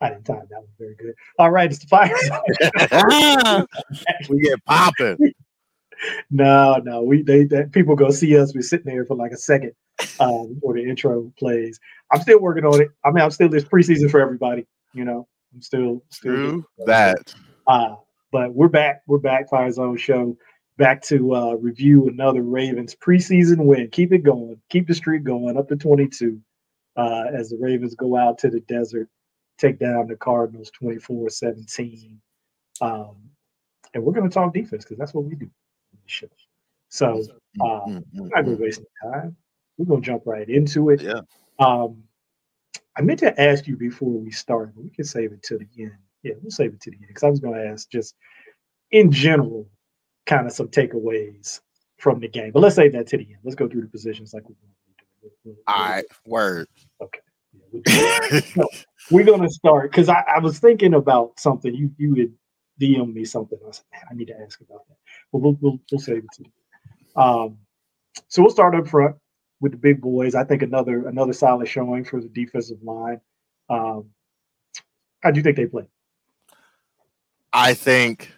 I didn't time that one very good. All right, it's the fire. we get popping. no, no, we they, they people go see us. We're sitting there for like a second um, before the intro plays. I'm still working on it. I mean, I'm still this preseason for everybody. You know, I'm still still True that. Uh, but we're back. We're back. Fire Zone Show. Back to uh, review another Ravens preseason win. Keep it going. Keep the streak going up to 22 uh, as the Ravens go out to the desert take down the Cardinals 24 17. Um, and we're going to talk defense because that's what we do in the show. So uh, mm-hmm. I'm not going to waste any time. We're going to jump right into it. Yeah. Um, I meant to ask you before we start, but we can save it to the end. Yeah, we'll save it to the end because I was going to ask just in general, kind of some takeaways from the game. But let's save that to the end. Let's go through the positions like we normally do. All right, word. Okay. Yeah, we'll we're gonna start because I, I, was thinking about something. You you would DM me something. I said, man, I need to ask about that. But we'll we'll, we'll save it to you. Um, so we'll start up front with the big boys. I think another another solid showing for the defensive line. Um, how do you think they play? I think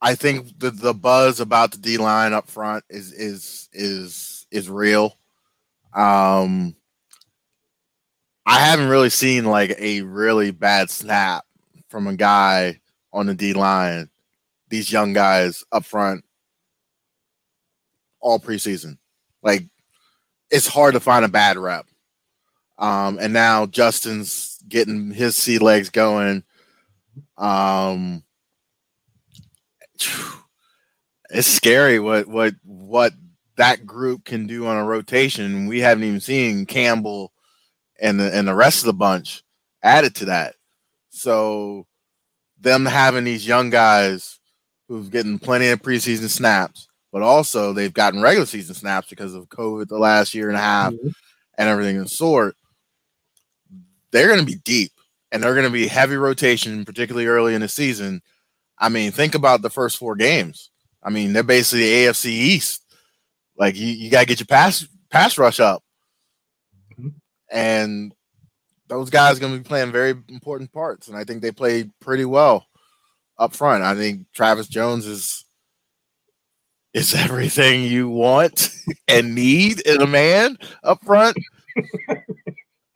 I think the the buzz about the D line up front is is is is real. Um I haven't really seen like a really bad snap from a guy on the D line, these young guys up front all preseason. Like it's hard to find a bad rep. Um, and now Justin's getting his sea legs going. Um, it's scary what what what that group can do on a rotation. We haven't even seen Campbell and the, and the rest of the bunch added to that. So them having these young guys who've getting plenty of preseason snaps, but also they've gotten regular season snaps because of COVID the last year and a half mm-hmm. and everything in sort. They're going to be deep and they're going to be heavy rotation, particularly early in the season. I mean, think about the first four games. I mean, they're basically the AFC East. Like you, you got to get your pass pass rush up mm-hmm. and those guys are going to be playing very important parts, and I think they played pretty well up front. I think Travis Jones is is everything you want and need in a man up front.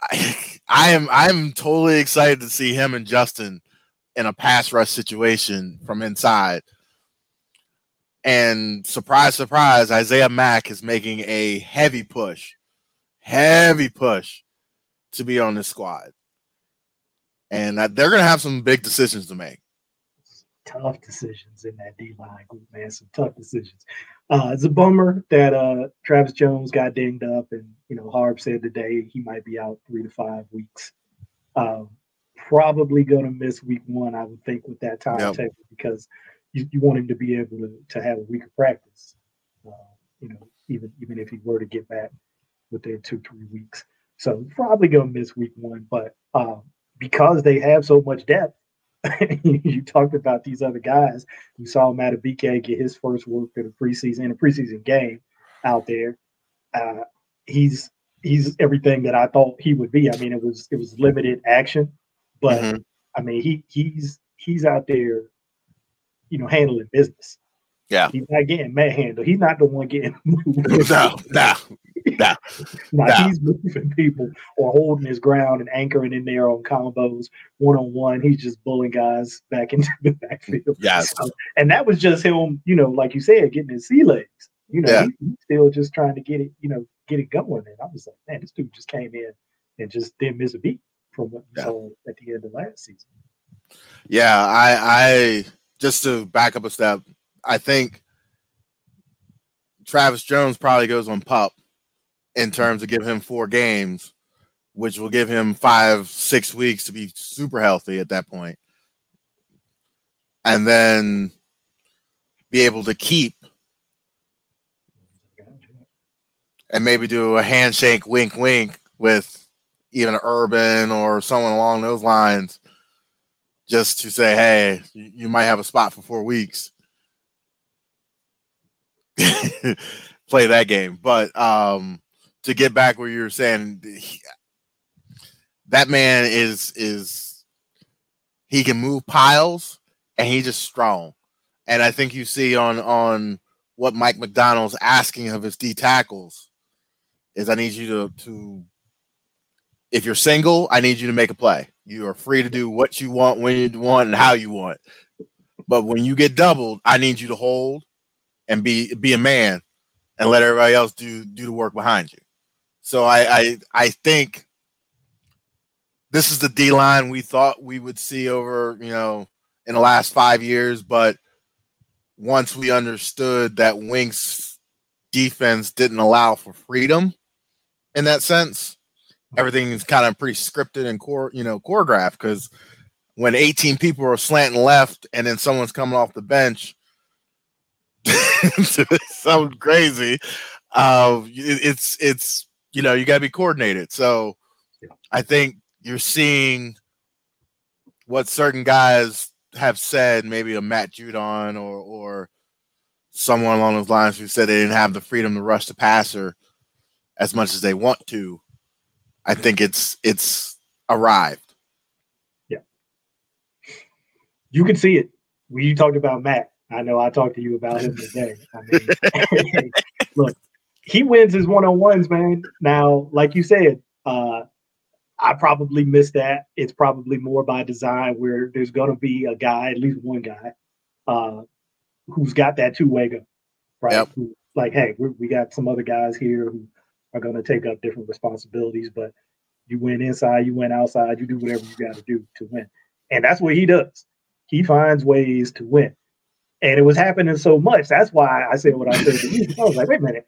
I, I am I'm totally excited to see him and Justin in a pass rush situation from inside. And surprise, surprise, Isaiah Mack is making a heavy push heavy push to be on this squad. And they're going to have some big decisions to make. Tough decisions in that D line group, man. Some tough decisions. Uh, it's a bummer that uh, Travis Jones got dinged up, and you know Harb said today he might be out three to five weeks. Um, probably going to miss week one, I would think, with that timetable yep. because you, you, want him to be able to, to have a week of practice. Uh, you know, even even if he were to get back within two, three weeks. So probably going to miss week one. But um, because they have so much depth, you talked about these other guys. You saw Madubuike get his first work in a preseason, in a preseason game out there. Uh, he's he's everything that I thought he would be. I mean, it was it was limited action, but mm-hmm. I mean he he's he's out there, you know, handling business. Yeah. He's not getting manhandled. He's not the one getting moved. no, no, no. no. He's moving people or holding his ground and anchoring in there on combos one on one. He's just bullying guys back into the backfield. Yes. So, and that was just him, you know, like you said, getting his sea legs. You know, yeah. he, he's still just trying to get it, you know, get it going. And I was like, man, this dude just came in and just didn't miss a beat from what we yeah. saw at the end of last season. Yeah, I I just to back up a step, I think Travis Jones probably goes on pup in terms of give him four games, which will give him five, six weeks to be super healthy at that point. And then be able to keep and maybe do a handshake wink wink with even Urban or someone along those lines just to say, hey, you might have a spot for four weeks. Play that game. But um to get back where you were saying he, that man is is he can move piles and he's just strong. And I think you see on on what Mike Macdonald's asking of his D tackles is I need you to to if you're single, I need you to make a play. You are free to do what you want, when you want, and how you want. But when you get doubled, I need you to hold and be be a man and let everybody else do do the work behind you. So I I, I think this is the D line we thought we would see over, you know, in the last five years, but once we understood that Wink's defense didn't allow for freedom in that sense, everything is kind of pretty scripted and core, you know, choreographed because when 18 people are slanting left and then someone's coming off the bench, it sounds crazy. Uh, it's it's you know you got to be coordinated. So I think you're seeing what certain guys have said, maybe a Matt Judon or or someone along those lines who said they didn't have the freedom to rush the passer as much as they want to. I think it's it's arrived. Yeah. You can see it. You talked about Matt, I know I talked to you about him today. I mean, look, he wins his one on ones, man. Now, like you said, uh, I probably missed that. It's probably more by design where there's going to be a guy, at least one guy, uh, who's got that two way go, right? Yep. Who, like, hey, we, we got some other guys here who are going to take up different responsibilities, but you win inside, you win outside, you do whatever you got to do to win. And that's what he does. He finds ways to win. And it was happening so much. That's why I said what I said to you. I was like, wait a minute,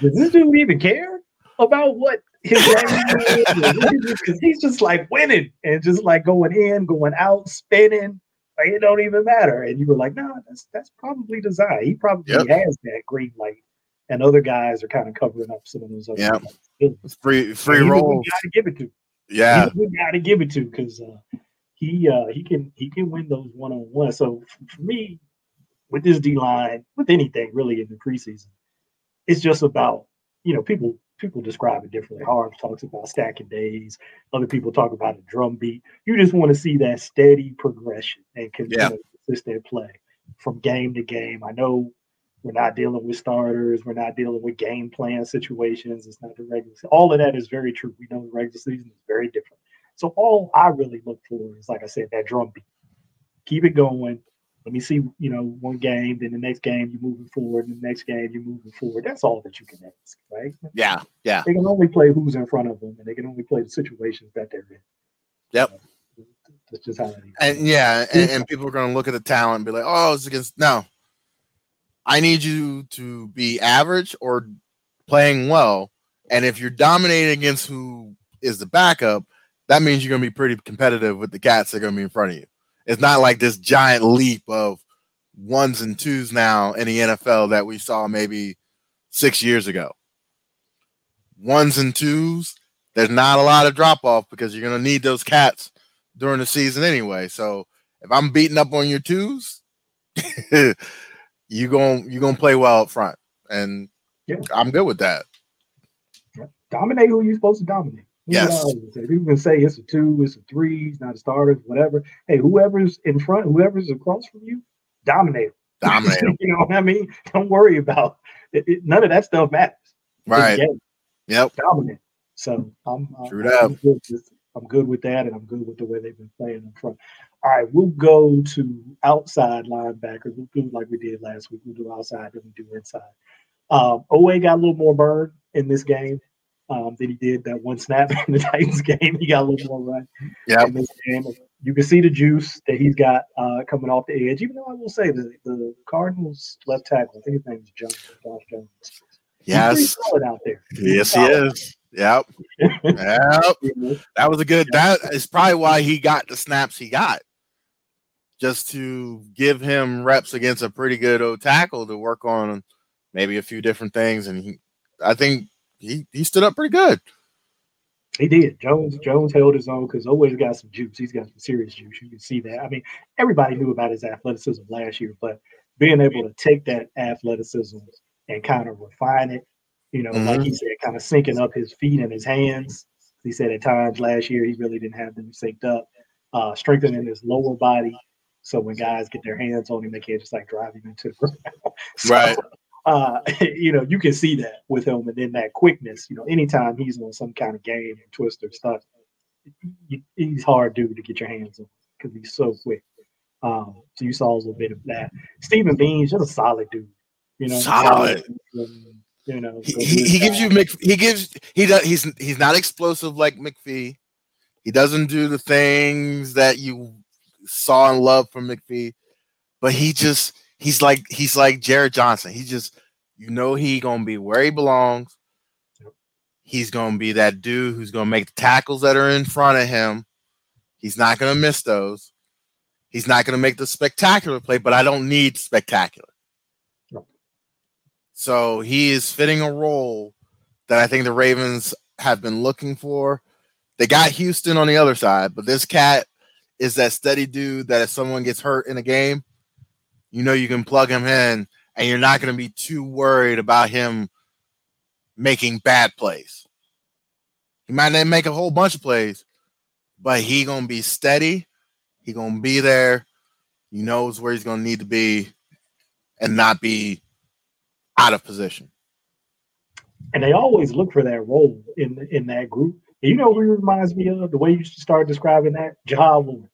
does this dude even care about what his because he's just like winning and just like going in, going out, spinning. Like it don't even matter. And you were like, no, nah, that's that's probably design. He probably yep. has that green light, and other guys are kind of covering up some of those other. Yeah, free free roll. Got to give it to. Yeah, we got to give it to because uh, he uh, he can he can win those one on one. So for me, with this D line, with anything really in the preseason, it's just about you know people people describe it differently. Harb talks about stacking days. Other people talk about a drum beat. You just want to see that steady progression and yeah. consistent play from game to game. I know we're not dealing with starters. We're not dealing with game plan situations. It's not the regular. Season. All of that is very true. We know the regular season is very different. So all I really look for is, like I said, that drum beat. Keep it going let me see, you know, one game, then the next game you're moving forward, and the next game you're moving forward. That's all that you can ask, right? Yeah, yeah. They can only play who's in front of them, and they can only play the situations that they're in. Yep. that's just how it is. And yeah, and, and people are going to look at the talent and be like, "Oh, it's against." No, I need you to be average or playing well, and if you're dominating against who is the backup, that means you're going to be pretty competitive with the cats that are going to be in front of you. It's not like this giant leap of ones and twos now in the NFL that we saw maybe six years ago. Ones and twos, there's not a lot of drop off because you're going to need those cats during the season anyway. So if I'm beating up on your twos, you going you gonna play well up front, and yeah. I'm good with that. Dominate who you're supposed to dominate. Yes. People can say it's a two, it's a three, it's not a starter, whatever. Hey, whoever's in front, whoever's across from you, dominate. Dominate. you know what I mean? Don't worry about it, it, none of that stuff matters. Right. Yep. Dominant. So I'm, True that. I'm good, with, I'm good with that, and I'm good with the way they've been playing in front. All right, we'll go to outside linebackers. We'll do like we did last week. We'll do outside, then we do inside. Um, Oweh got a little more burn in this game um, than he did that one snap in the Titans game. He got a little more run. Yeah. You can see the juice that he's got uh, coming off the edge. Even though I will say the, the Cardinals left tackle, I think his name is Jones, Josh Jones. Yes. He's solid out there. He's yes, solid. he is. Yep. yep. That was a good. That is probably why he got the snaps he got, just to give him reps against a pretty good old tackle to work on maybe a few different things. And he, I think he he stood up pretty good. He did. Jones Jones held his own because always got some juice. He's got some serious juice. You can see that. I mean, everybody knew about his athleticism last year, but being able to take that athleticism and kind of refine it, you know, mm-hmm. like he said, kind of syncing up his feet and his hands. He said at times last year he really didn't have them synced up, uh, strengthening his lower body. So when guys get their hands on him, they can't just like drive him into the ground. so, right uh, you know, you can see that with him, and then that quickness. You know, anytime he's on some kind of game and twister stuff, he's hard dude to get your hands on because he's so quick. Um, so you saw a little bit of that. Steven Means just a solid dude. You know, solid. you know, he, he, he gives you Mc, he gives he does he's he's not explosive like McPhee. He doesn't do the things that you saw and love from McPhee, but he just he's like he's like Jared Johnson. He just you know he gonna be where he belongs. He's gonna be that dude who's gonna make the tackles that are in front of him. He's not gonna miss those. He's not gonna make the spectacular play, but I don't need spectacular. So he is fitting a role that I think the Ravens have been looking for. They got Houston on the other side, but this cat is that steady dude that if someone gets hurt in a game, you know you can plug him in and you're not going to be too worried about him making bad plays. He might not make a whole bunch of plays, but he going to be steady. He going to be there. He knows where he's going to need to be and not be out of position. And they always look for that role in in that group. You know who reminds me of the way you start describing that? Jahal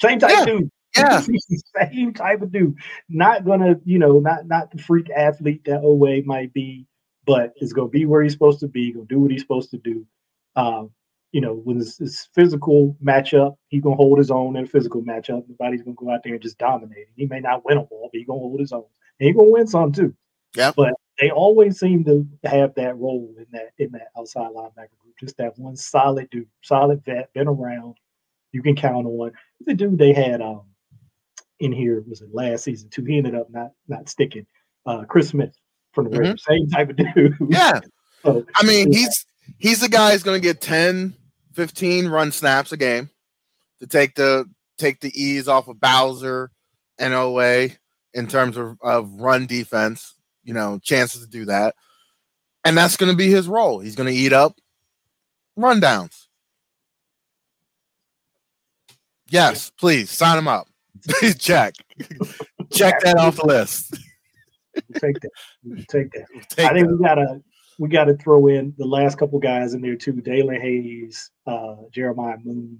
Same type yeah. dude. Yeah, same type of dude. Not gonna, you know, not not the freak athlete that Oweh might be, but is gonna be where he's supposed to be. Gonna do what he's supposed to do. Um, you know, when it's, it's physical matchup, he's gonna hold his own in a physical matchup. Nobody's gonna go out there and just dominate. He may not win a ball, but he's gonna hold his own. And he's gonna win some too. Yeah. But they always seem to have that role in that in that outside linebacker group. Just that one solid dude, solid vet, been around. You can count on. The dude they had um in here was it last season too. He ended up not not sticking. Uh, Chris Smith from the mm-hmm. Raiders, same type of dude. Yeah. so, I mean, yeah. he's he's the guy who's going to get 10, 15 run snaps a game to take the take the ease off of Bowser and Oweh in terms of, of run defense, you know, chances to do that. And that's going to be his role. He's going to eat up rundowns. Yes, please sign him up. Check. Check that off the list. We'll take that. We'll take that. We'll take I think that. we gotta we gotta throw in the last couple guys in there too. Daelin Hayes, uh, Jeremiah Moon,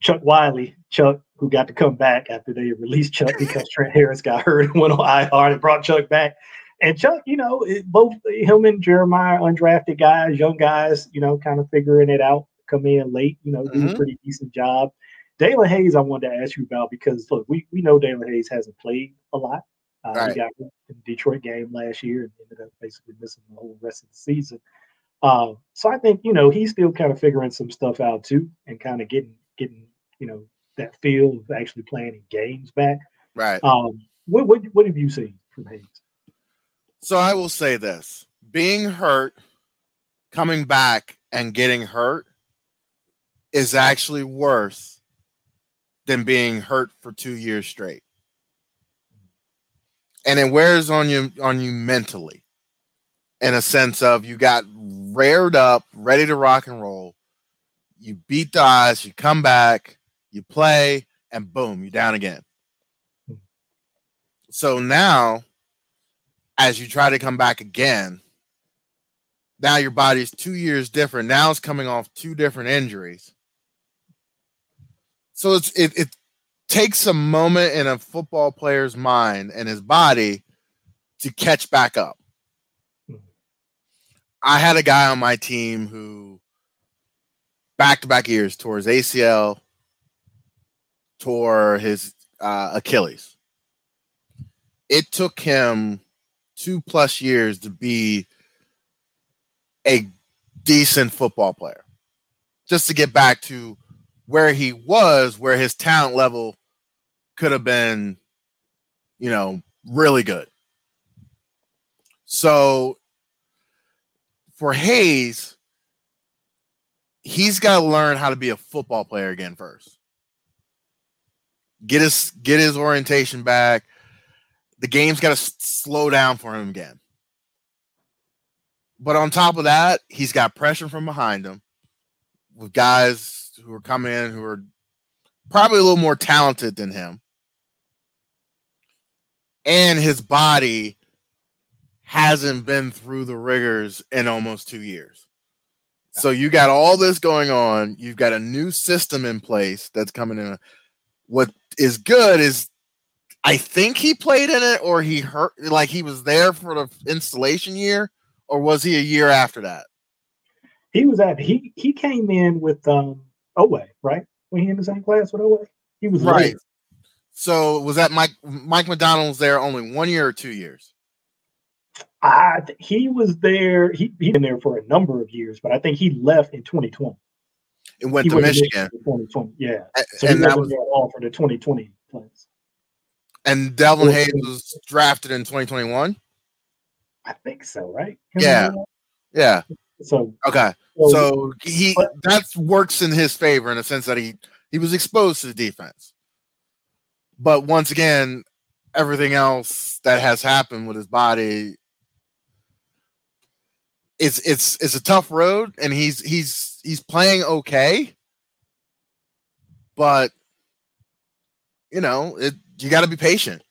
Chuck Wiley, Chuck, who got to come back after they released Chuck because Trent Harris got hurt and went on IR and brought Chuck back. And Chuck, you know, it, both him and Jeremiah, undrafted guys, young guys, you know, kind of figuring it out, come in late, you know, do mm-hmm. a pretty decent job. Daelin Hayes, I wanted to ask you about because look, we, we know Daelin Hayes hasn't played a lot. Uh, right. He got in the Detroit game last year and ended up basically missing the whole rest of the season. Uh, so I think you know he's still kind of figuring some stuff out too, and kind of getting getting you know that feel of actually playing in games back. Right. Um, what what what have you seen from Hayes? So I will say this: being hurt, coming back, and getting hurt is actually worse than being hurt for two years straight. And it wears on you on you mentally in a sense of you got rared up, ready to rock and roll. You beat the odds, you come back, you play, and boom, you're down again. So now, as you try to come back again, now your body's two years different. Now it's coming off two different injuries. So it's it, it takes a moment in a football player's mind and his body to catch back up. I had a guy on my team who back to back years tore his ACL, tore his uh, Achilles. It took him two plus years to be a decent football player, just to get back to where he was, where his talent level could have been, you know, really good. So for Hayes, he's got to learn how to be a football player again first. Get his get his orientation back. The game's got to slow down for him again. But on top of that, he's got pressure from behind him with guys who are coming in who are probably a little more talented than him. And his body hasn't been through the rigors in almost two years. So you got all this going on. You've got a new system in place that's coming in. What is good is I think he played in it or he hurt like he was there for the installation year, or was he a year after that? He was at he he came in with um Oweh, right? When he in the same class with Oweh. He was right. Later. So was that Mike Mike Macdonald was there only one year or two years? I he was there. He he been there for a number of years, but I think he left in 2020. It went he to went Michigan. 2020, yeah. A- So and that was there all for the 2020 plans. and Daelin Hayes was drafted in 2021. I think so, right? Yeah. Yeah. So, Okay. so, So he but- that works in his favor in the sense that he he was exposed to the defense. But once again, everything else that has happened with his body it's it's it's a tough road and he's he's he's playing okay. But you know, it you got to be patient.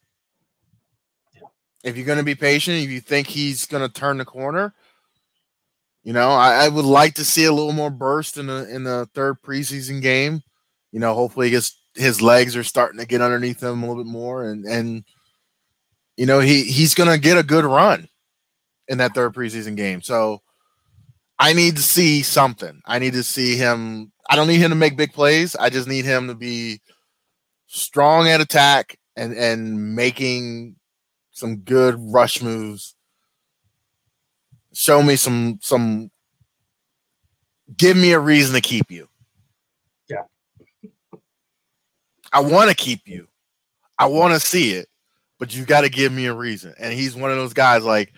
If you're going to be patient, if you think he's going to turn the corner, you know, I, I would like to see a little more burst in the in the third preseason game. You know, hopefully gets his legs are starting to get underneath him a little bit more, and and you know he he's gonna get a good run in that third preseason game. So I need to see something. I need to see him. I don't need him to make big plays. I just need him to be strong at attack and and making some good rush moves show me some some give me a reason to keep you Yeah. i want to keep you i want to see it but you got to give me a reason and he's one of those guys like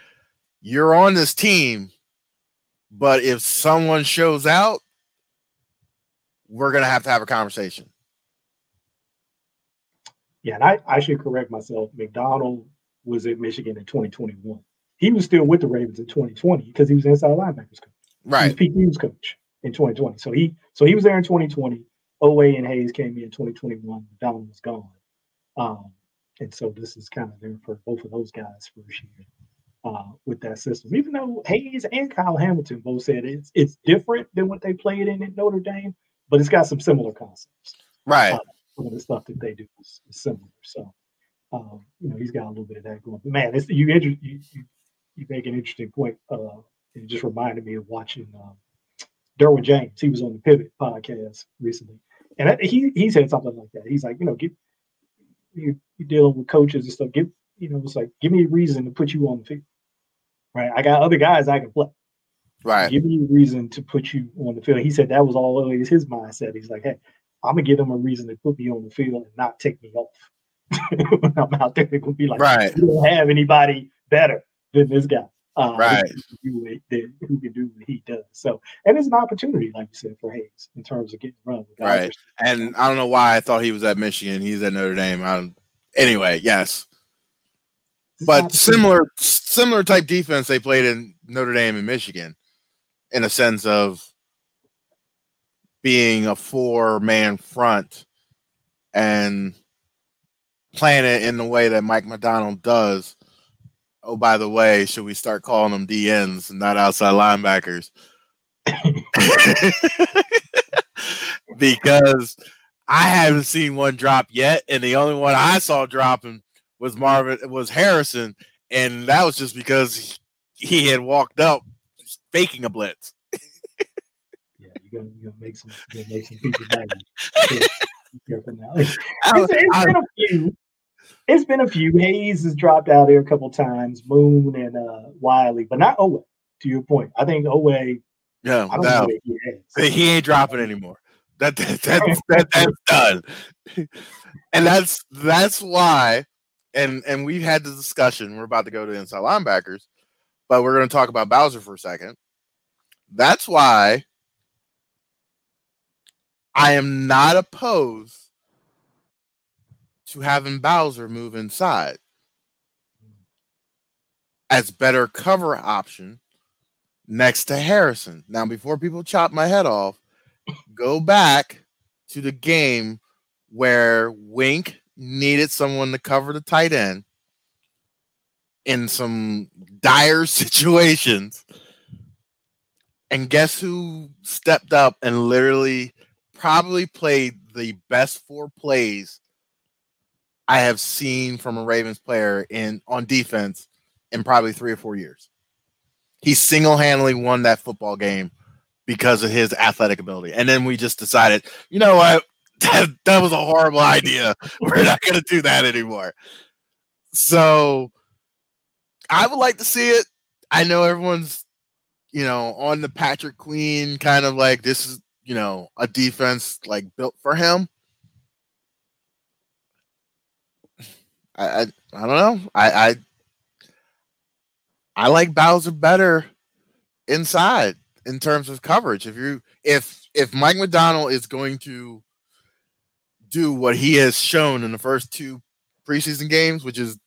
you're on this team but if someone shows out we're gonna have to have a conversation yeah, and I, I should correct myself. Macdonald was at Michigan in 2021. He was still with the Ravens in 2020 because he was inside linebackers coach. He was right Pete Hughes coach in 2020. So he so he was there in 2020. Oweh and Hayes came in 2021. Macdonald was gone. Um, and so this is kind of there for both of those guys first year uh, with that system. Even though Hayes and Kyle Hamilton both said it's it's different than what they played in at Notre Dame, but it's got some similar concepts. right Some of the stuff that they do is, is similar. So um, you know he's got a little bit of that going. But man, it's, you, you you you make an interesting point. Uh, it just reminded me of watching um, Derwin James. He was on the Pivot podcast recently, and I- he he said something like that. He's like, you know, give you you dealing with coaches and stuff. Give you know, it's like give me a reason to put you on the field. Right, I got other guys I can play. right Give me a reason to put you on the field. He said that was always his mindset. He's like, hey, I'm gonna give them a reason to put me on the field and not take me off. when I'm out there, they're gonna be like, right we don't have anybody better than this guy. Uh, Right. Who can, do what, who can do what he does. So, and it's an opportunity, like you said, for Hayes in terms of getting run. with Right. and i don't know why i thought he was at michigan he's at notre dame I don't, anyway yes It's but similar similar type defense they played in Notre Dame and Michigan in a sense of being a four man front and playing it in the way that Mike Macdonald does. Oh, by the way, should we start calling them DNs and not outside linebackers? because I haven't seen one drop yet, and the only one I saw dropping was Marvin was Harrison, and that was just because he had walked up faking a blitz. Yeah, you're gonna, you're gonna make some, you're gonna make some people mad. Yeah, be careful now. I I- been a few. It's been a few. Hayes has dropped out there a couple times. Moon and uh, Wiley, but not Oweh. To your point, I think Oweh. I yeah, don't no, know he he ain't dropping anymore. That, that, that's that, that's done, and that's that's why. And and we've had the discussion. We're about to go to inside linebackers, but we're going to talk about Bowser for a second. That's why I am not opposed to having Bowser move inside as better cover option next to Harrison. Now, before people chop my head off, go back to the game where Wink needed someone to cover the tight end in some dire situations. And guess who stepped up and literally probably played the best four plays I have seen from a Ravens player in on defense in probably three or four years. He single-handedly won that football game because of his athletic ability. And then we just decided, you know what? That, that was a horrible idea. We're not going to do that anymore. So I would like to see it. I know everyone's, you know, on the Patrick Queen kind of like this is, you know, a defense like built for him. I I, I don't know. I, I I like Bowser better inside in terms of coverage. If you if if Mike Macdonald is going to do what he has shown in the first two preseason games, which is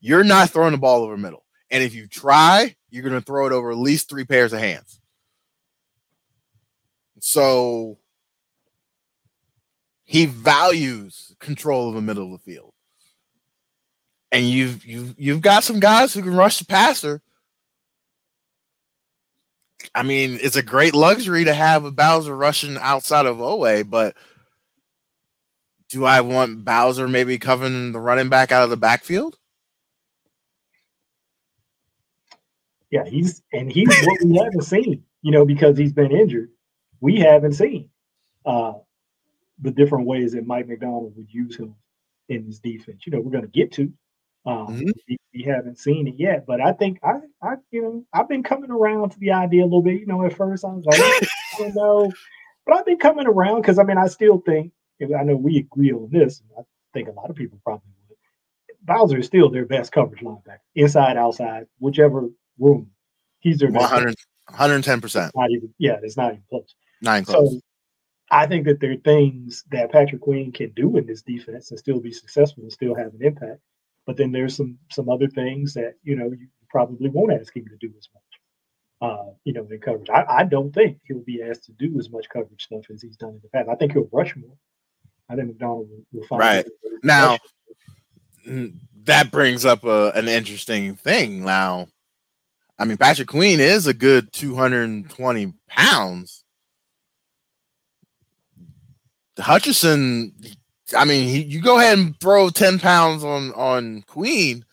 you're not throwing the ball over middle. And if you try, you're going to throw it over at least three pairs of hands. So he values control of the middle of the field. And you've you've you've got some guys who can rush the passer I mean, it's a great luxury to have a Bowser rushing outside of Oweh, but do I want Bowser maybe covering the running back out of the backfield? Yeah, he's and he's what we haven't seen, you know, because he's been injured. We haven't seen uh, the different ways that Mike Macdonald would use him in his defense. You know, we're going to get to, um, mm-hmm. we, we, haven't seen it yet, but I think I, I, you know, I've been coming around to the idea a little bit. You know, at first I was like, don't know, but I've been coming around because I mean, I still think, I know we agree on this. I think a lot of people probably would. Bowser is still their best coverage linebacker, inside, outside, whichever room. He's their 100, 110%. Not even, yeah, it's not even close. Nine close. So I think that there are things that Patrick Queen can do in this defense and still be successful and still have an impact. But then there's some some other things that you know you probably won't ask him to do as much. Uh, you know, in coverage. I, I don't think he'll be asked to do as much coverage stuff as he's done in the past. I think he'll rush more. I think Macdonald will, will find right now. That brings up a, an interesting thing. Now, I mean, Patrick Queen is a good 220 pounds. Hutchinson I mean, he, you go ahead and throw 10 pounds on on Queen.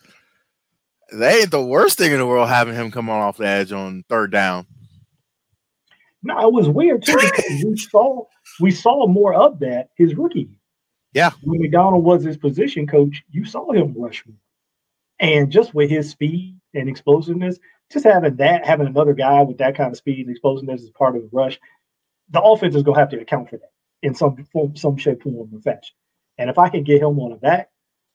They ain't the worst thing in the world having him come on off the edge on third down. No, it was weird too because we saw we saw more of that his rookie. Yeah. When Macdonald was his position coach, you saw him rush more. And just with his speed and explosiveness, just having that, having another guy with that kind of speed and explosiveness as part of the rush, the offense is gonna have to account for that in some form, some shape, form, or fashion. And if I can get him on a back,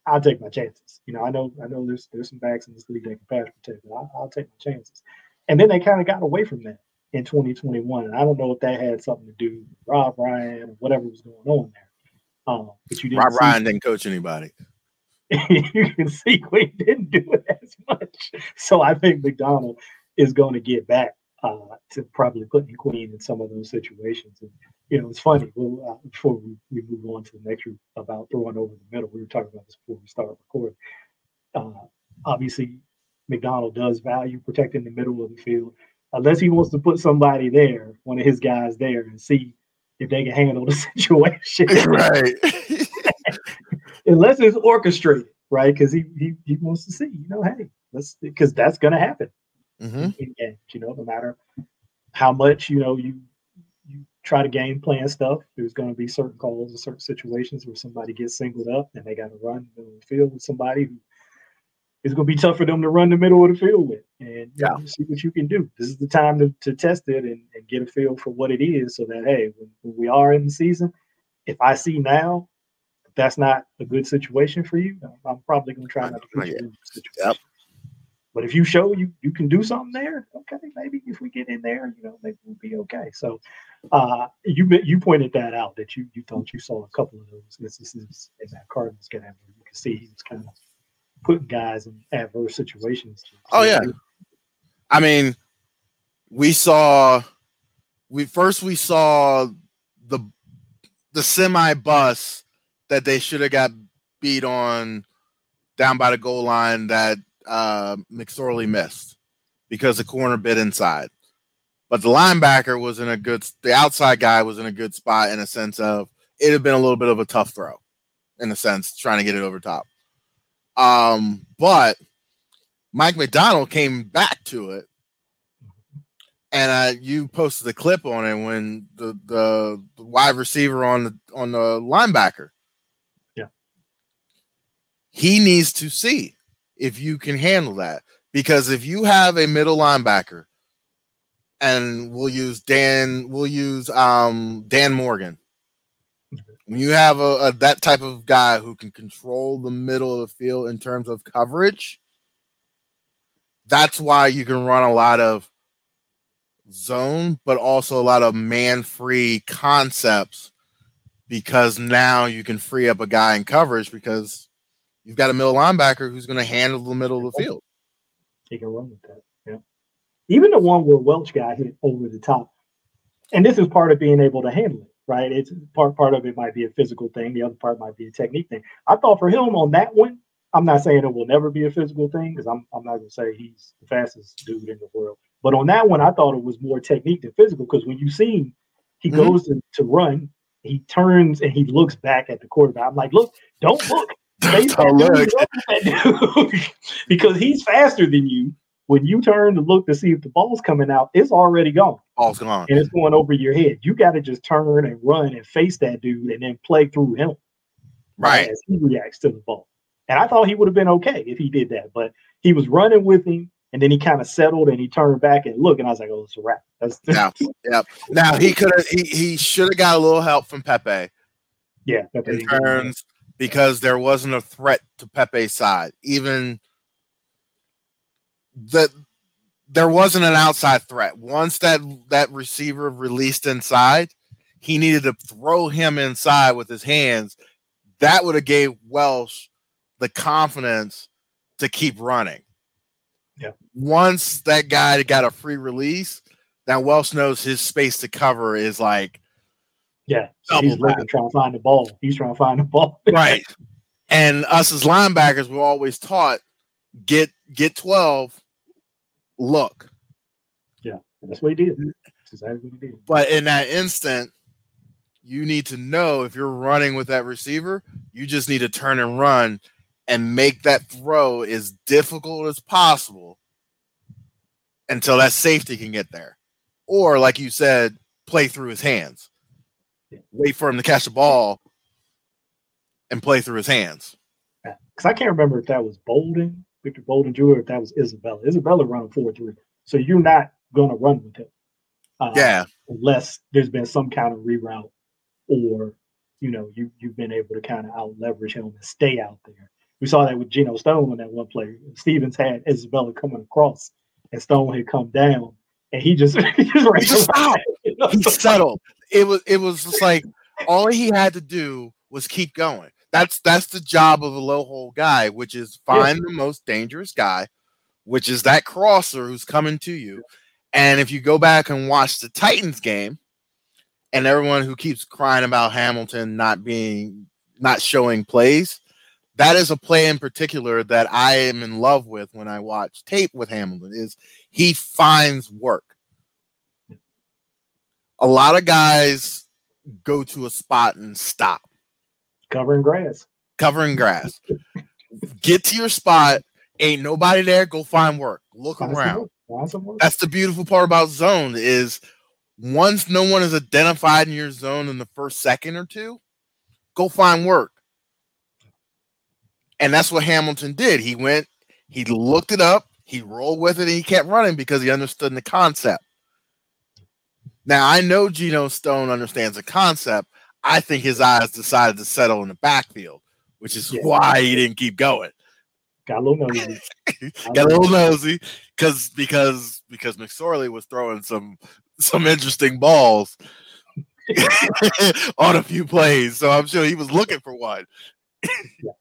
I'll take my chances. You know, I know I know there's there's some backs in this league that can pass protect, but I'll, I'll take my chances. And then they kind of got away from that in 2021, and I don't know if that had something to do with Rob Ryan or whatever was going on there. Um, but you didn't Rob Ryan didn't coach anybody. you can see we didn't do it as much. So I think Macdonald is going to get back uh, to probably putting Queen in some of those situations. And you know, it's funny. Well, uh, before we, we move on to the next group about throwing over the middle, we were talking about this before we started recording. Uh, obviously, Macdonald does value protecting the middle of the field, unless he wants to put somebody there, one of his guys there, and see if they can handle the situation. Right. unless it's orchestrated, right? Because he, he he wants to see, you know, hey, let's because that's going to happen mm-hmm. in games. You know, no matter how much you know you you try to game plan stuff. There's going to be certain calls or certain situations where somebody gets singled up and they got to run the field with somebody who is going to be tough for them to run the middle of the field with. And yeah. Know, see what you can do. This is the time to, to test it and, and, get a feel for what it is so that, hey, when, when we are in the season, if I see now that's not a good situation for you, I'm probably going to try not to put you in the situation. Yep. But if you show you you can do something there, okay, maybe if we get in there, you know, maybe we'll be okay. So uh, you you pointed that out that you you thought you saw a couple of those instances in that Cardinals game. You can see he was kind of putting guys in adverse situations. Oh yeah, I mean, we saw we first we saw the the semi bus that they should have got beat on down by the goal line that uh, McSorley missed because the corner bit inside. But the linebacker was in a good, the outside guy was in a good spot in a sense of it had been a little bit of a tough throw, in a sense, trying to get it over top. Um, but Mike Macdonald came back to it, and uh, you posted a clip on it when the, the the wide receiver on the on the linebacker. Yeah, he needs to see if you can handle that. Because if you have a middle linebacker, and we'll use Dan, we'll use um, Dan Morgan. When you have a, a, that type of guy who can control the middle of the field in terms of coverage, that's why you can run a lot of zone, but also a lot of man free concepts because now you can free up a guy in coverage because You've got a middle linebacker who's going to handle the middle of the field. He can run with that. Yeah. Even the one where Welch got hit over the top. And this is part of being able to handle it, right? It's part part of it might be a physical thing, the other part might be a technique thing. I thought for him on that one, I'm not saying it will never be a physical thing because I'm, I'm not going to say he's the fastest dude in the world. But on that one, I thought it was more technique than physical because when you see him, he mm-hmm. goes to, to run, he turns and he looks back at the quarterback. I'm like, look, don't look. because he's faster than you. When you turn to look to see if the ball's coming out, it's already gone. Ball's gone. And it's going over your head. You got to just turn and run and face that dude and then play through him. Right. As he reacts to the ball. And I thought he would have been okay if he did that. But he was running with him and then he kind of settled and he turned back and looked and I was like, oh, it's a wrap. That's yeah, yeah. Now he could have he, he should have got a little help from Pepe. Yeah, Pepe in terms because there wasn't a threat to Pepe's side. Even that there wasn't an outside threat. Once that that receiver released inside, he needed to throw him inside with his hands. That would have gave Welch the confidence to keep running. Yeah. Once that guy got a free release, now Welch knows his space to cover is like yeah, so he's looking, trying to find the ball. He's trying to find the ball. right. And us as linebackers, we're always taught get get twelve, look. Yeah, that's what he did. That's exactly what he did. But in that instant, you need to know if you're running with that receiver, you just need to turn and run and make that throw as difficult as possible until that safety can get there. Or, like you said, play through his hands wait for him to catch the ball and play through his hands. Because I can't remember if that was Bolden, Victor Bolden Jr., or if that was Isabella. Isabella running 4 3. So you're not going to run with him. Uh, yeah. Unless there's been some kind of reroute or, you know, you, you've been able to kind of out leverage him and stay out there. We saw that with Geno Stone on that one play. Stephens had Isabella coming across and Stone had come down and he just he just, he just stopped. He settled it was it was just like all he had to do was keep going. That's that's the job of a low hole guy, which is find the most dangerous guy, which is that crosser who's coming to you. And if you go back and watch the Titans game, and everyone who keeps crying about Hamilton not being not showing plays, that is a play in particular that I am in love with when I watch tape with Hamilton is he finds work a lot of guys go to a spot and stop. Covering grass. Covering grass. Get to your spot. Ain't nobody there. Go find work. Look around. That's the beautiful part about zone is once no one is identified in your zone in the first second or two, go find work. And that's what Hamilton did. He went, he looked it up, he rolled with it, and he kept running because he understood the concept. Now I know Geno Stone understands the concept. I think his eyes decided to settle in the backfield, which is yeah. why he didn't keep going. got a little nosy. got a little nosy because because because McSorley was throwing some some interesting balls on a few plays, so I'm sure he was looking for one. yeah.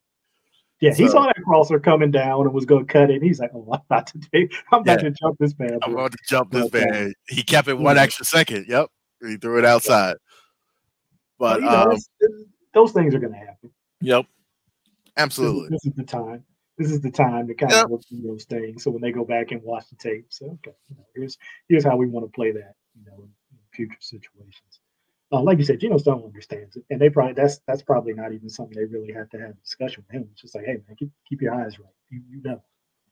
Yeah, he saw that crosser coming down and was going to cut it. He's like, "Oh, I'm about to take, I'm about yeah. to jump this man. I'm about to jump this man." He kept it one extra second. Yep, he threw it outside. But, but you know, um, those things are going to happen. Yep, absolutely. This, this, is the time. This is the time to kind yep. of look through those things. So when they go back and watch the tape, say, "Okay, you know, here's here's how we want to play that." You know, in future situations uh, like you said, Geno Stone understands it, and they probably that's that's probably not even something they really have to have a discussion with him. It's just like, hey man, keep, keep your eyes right. You, you know.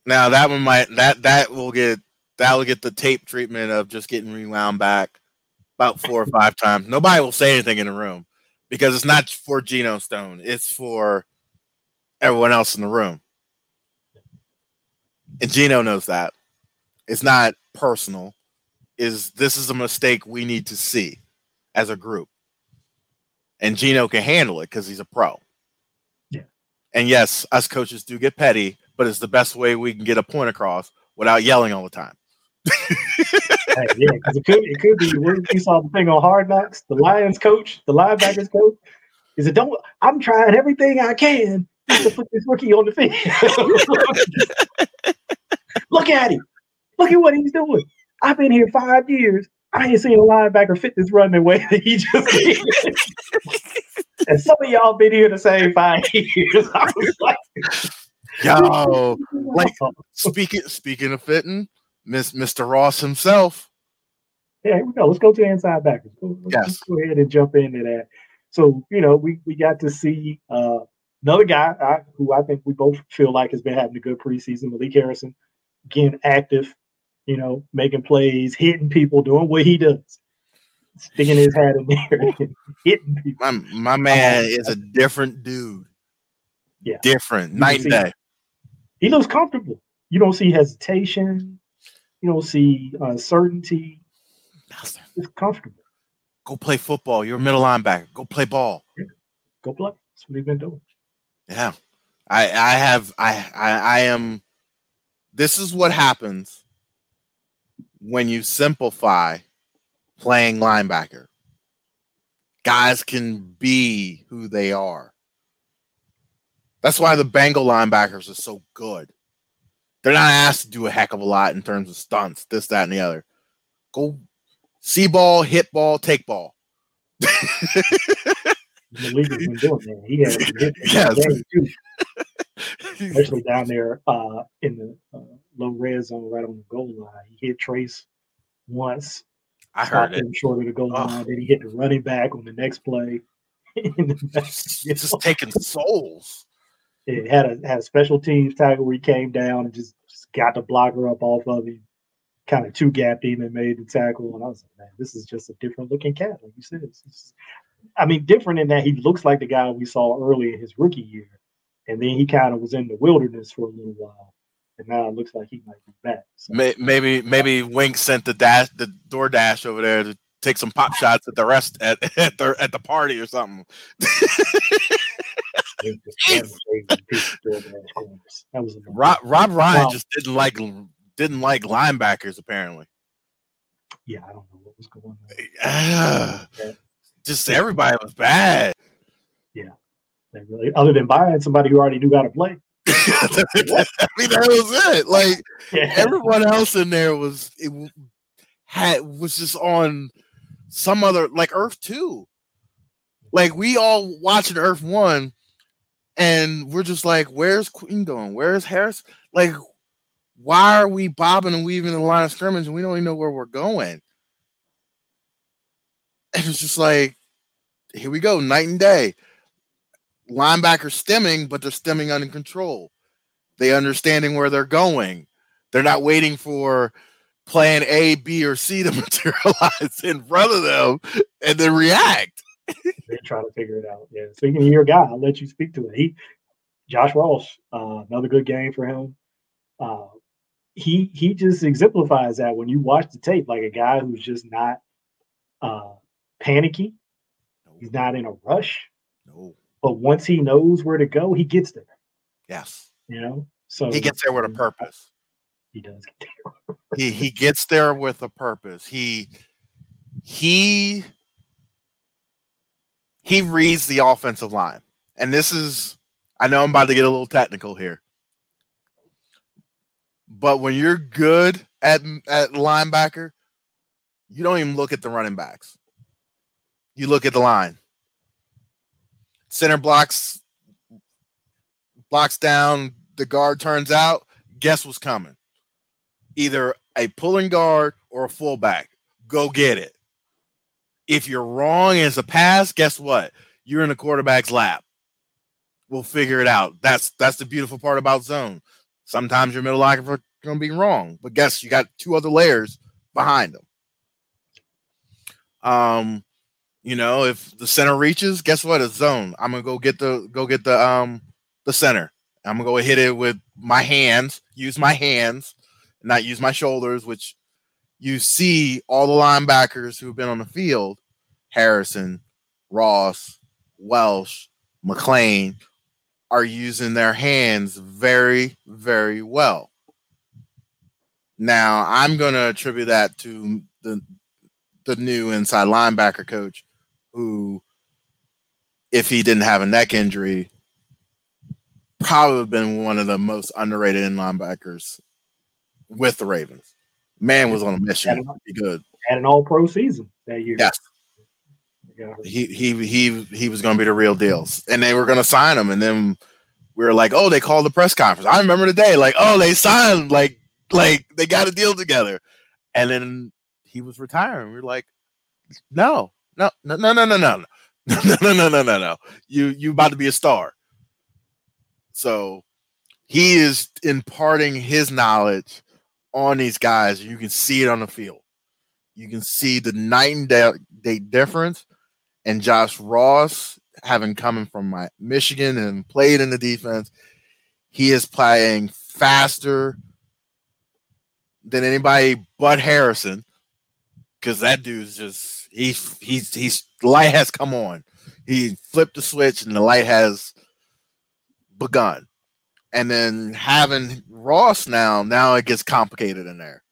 Now that one might that that will get that will get the tape treatment of just getting rewound back about four or five times. Nobody will say anything in the room because it's not for Geno Stone. It's for everyone else in the room. And Geno knows that. It's not personal. Is this is a mistake we need to see as a group. And Geno can handle it because he's a pro. Yeah. And yes, us coaches do get petty, but it's the best way we can get a point across without yelling all the time. hey, yeah, because it could it could be you saw the thing on Hard Knocks, the Lions coach, the linebackers coach. Is it don't I'm trying everything I can to put this rookie on the field. Look at him. Look at what he's doing. I've been here five years I ain't seen a linebacker fit this run the way that he just did. and some of y'all been here the same five years. I was like, yo, like speaking speaking of fitting, Miss Mr. Ross himself. Yeah, here we go. Let's go to inside backers. Let's, yes. go ahead and jump into that. So, you know, we, we got to see uh, another guy I, who I think we both feel like has been having a good preseason, Malik Harrison, again active, you know, making plays, hitting people, doing what he does, sticking his hat in there, hitting people. My, my man um, is a different dude. Yeah. Different, night and day. He looks comfortable. You don't see hesitation. You don't see uncertainty. It's comfortable. Go play football. You're a middle linebacker. Go play ball. Yeah. Go play. That's what he's been doing. Yeah. I I have I I, I am this is what happens when you simplify playing linebacker. Guys can be who they are. That's why the Bengal linebackers are so good. They're not asked to do a heck of a lot in terms of stunts, this, that, and the other. Go see ball, hit ball, take ball. been doing that. He has hit yes. Especially down there uh, in the uh, low red zone right on the goal line. He hit Trace once. I heard it. Short of the goal oh. line. Then he hit the running back on the next play. it's just taking souls. It had a had a special teams tackle where he came down and just, just got the blocker up off of him, kind of two gapped him and made the tackle. And I was like, man, this is just a different looking cat, like you said. It's, it's, I mean, different in that he looks like the guy we saw early in his rookie year, and then he kind of was in the wilderness for a little while and now it looks like he might be back. So. Maybe maybe Wink sent the dash the DoorDash over there to take some pop shots at the rest at at the at the party or something. Rob, Rob Ryan just didn't like didn't like linebackers apparently. Yeah, I don't know what was going on. Uh, just everybody was bad. Really, other than Bynes somebody who already knew how to play. I mean, that was it. Like yeah. everyone else in there was it had was just on some other like Earth two. Like we all watching Earth one, and we're just like, "Where's Queen going? Where's Harris? Like, why are we bobbing and weaving the line of scrimmage and we don't even know where we're going?" And it's just like, here we go, night and day linebackers stemming, but they're stemming under control. They understanding where they're going. They're not waiting for plan A, B, or C to materialize in front of them and then react. They're trying to figure it out. Yeah. Speaking of your guy, I'll let you speak to it. He Josh Ross, uh, another good game for him. Uh, he he just exemplifies that when you watch the tape, like a guy who's just not uh, panicky. He's not in a rush. But once he knows where to go, he gets there. Yes. You know, So He gets there with a purpose. He does. Get there. he he gets there with a purpose. He he he reads the offensive line. And this is I know I'm about to get a little technical here. But when you're good at at linebacker, you don't even look at the running backs. You look at the line. Center blocks blocks down, the guard turns out, guess what's coming? Either a pulling guard or a fullback. Go get it. If you're wrong as a pass, guess what? You're in the quarterback's lap. We'll figure it out. That's that's the beautiful part about zone. Sometimes your middle linebacker going to be wrong, but guess you got two other layers behind them. Um, you know, if the center reaches, guess what? It's zone. I'm gonna go get the go get the um the center. I'm gonna go hit it with my hands, use my hands, not use my shoulders, which you see all the linebackers who've been on the field, Harrison, Ross, Welch, McClain, are using their hands very, very well. Now, I'm to attribute that to the the new inside linebacker coach, who, if he didn't have a neck injury, probably been one of the most underrated in linebackers with the Ravens. Man was on a mission be good. Had an all pro season that year. Yes. He he he he was going to be the real deals, and they were going to sign him, and then we were like, oh, they called the press conference. I remember the day, like, oh, they signed, like, like they got a deal together, and then he was retiring. We are like, no, no, no, no, no, no, no, no, no, no, no, no, no. You you about to be a star. So he is imparting his knowledge on these guys. You can see it on the field. You can see the night and day difference. And Josh Ross, having coming from my Michigan and played in the defense, he is playing faster than anybody but Harrison. Because that dude's just he's he's he's light has come on. He flipped the switch and the light has begun and then having Ross now, now it gets complicated in there.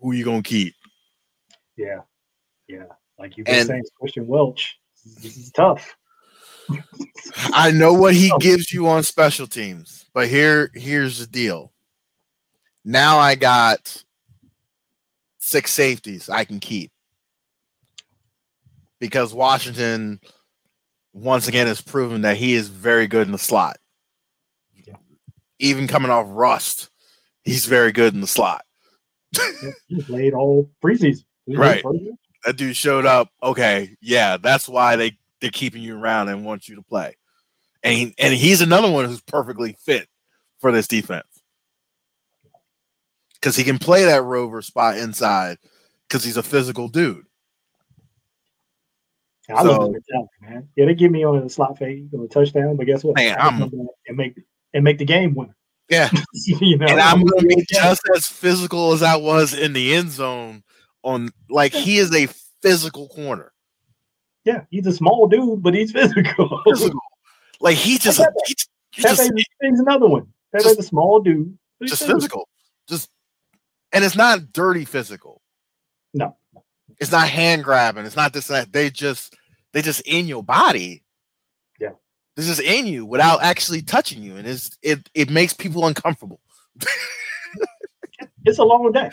Who you gonna keep? Yeah, yeah. Like you've been and, saying, Christian Welch. This is tough. I know what he gives you on special teams, but here, here's the deal. Now I got six safeties I can keep because Washington once again has proven that he is very good in the slot even coming off rust, he's very good in the slot. he played all preseason. Right. That dude showed up. Okay, yeah, that's why they they're keeping you around and want you to play. And he, and he's another one who's perfectly fit for this defense because he can play that rover spot inside because he's a physical dude. I so, love the man. Yeah, they give me on a slot fade on a touchdown, but guess what? Man, I'm and make and make the game winner. Yeah. you know, and I'm going to be just as physical as I was in the end zone. On like he is a physical corner. Yeah, he's a small dude, but he's physical. physical. Like he just, he, he just he's another one. That is a small dude, just physical. physical. Just and it's not dirty physical. No, it's not hand grabbing. It's not this that. They just they just in your body Yeah. this is in you without actually touching you, and it's it it makes people uncomfortable. it's a long day.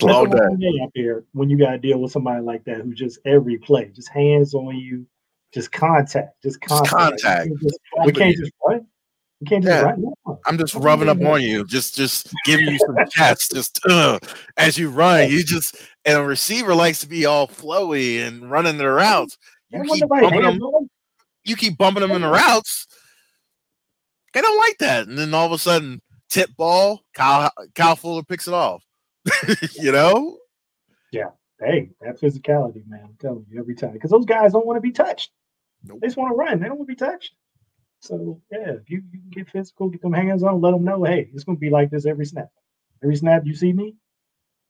Long, long day. day up here when you got to deal with somebody like that who just every play, just hands on you, just contact, just contact. Just contact. we can't just what? We can't just yeah. I'm just rubbing up on you, just just giving you some chats, just uh, as you run. You just and a receiver likes to be all flowy and running their routes. You keep bumping them, you keep bumping them in the routes. They don't like that. And then all of a sudden, tip ball, Kyle, Kyle Fuller picks it off. you know? Yeah. Hey, that physicality, man. I'm telling you every time. Because those guys don't want to be touched. Nope. They just want to run. They don't want to be touched. So yeah, if you, you can get physical, get them hands on, let them know, hey, it's gonna be like this every snap. Every snap you see me,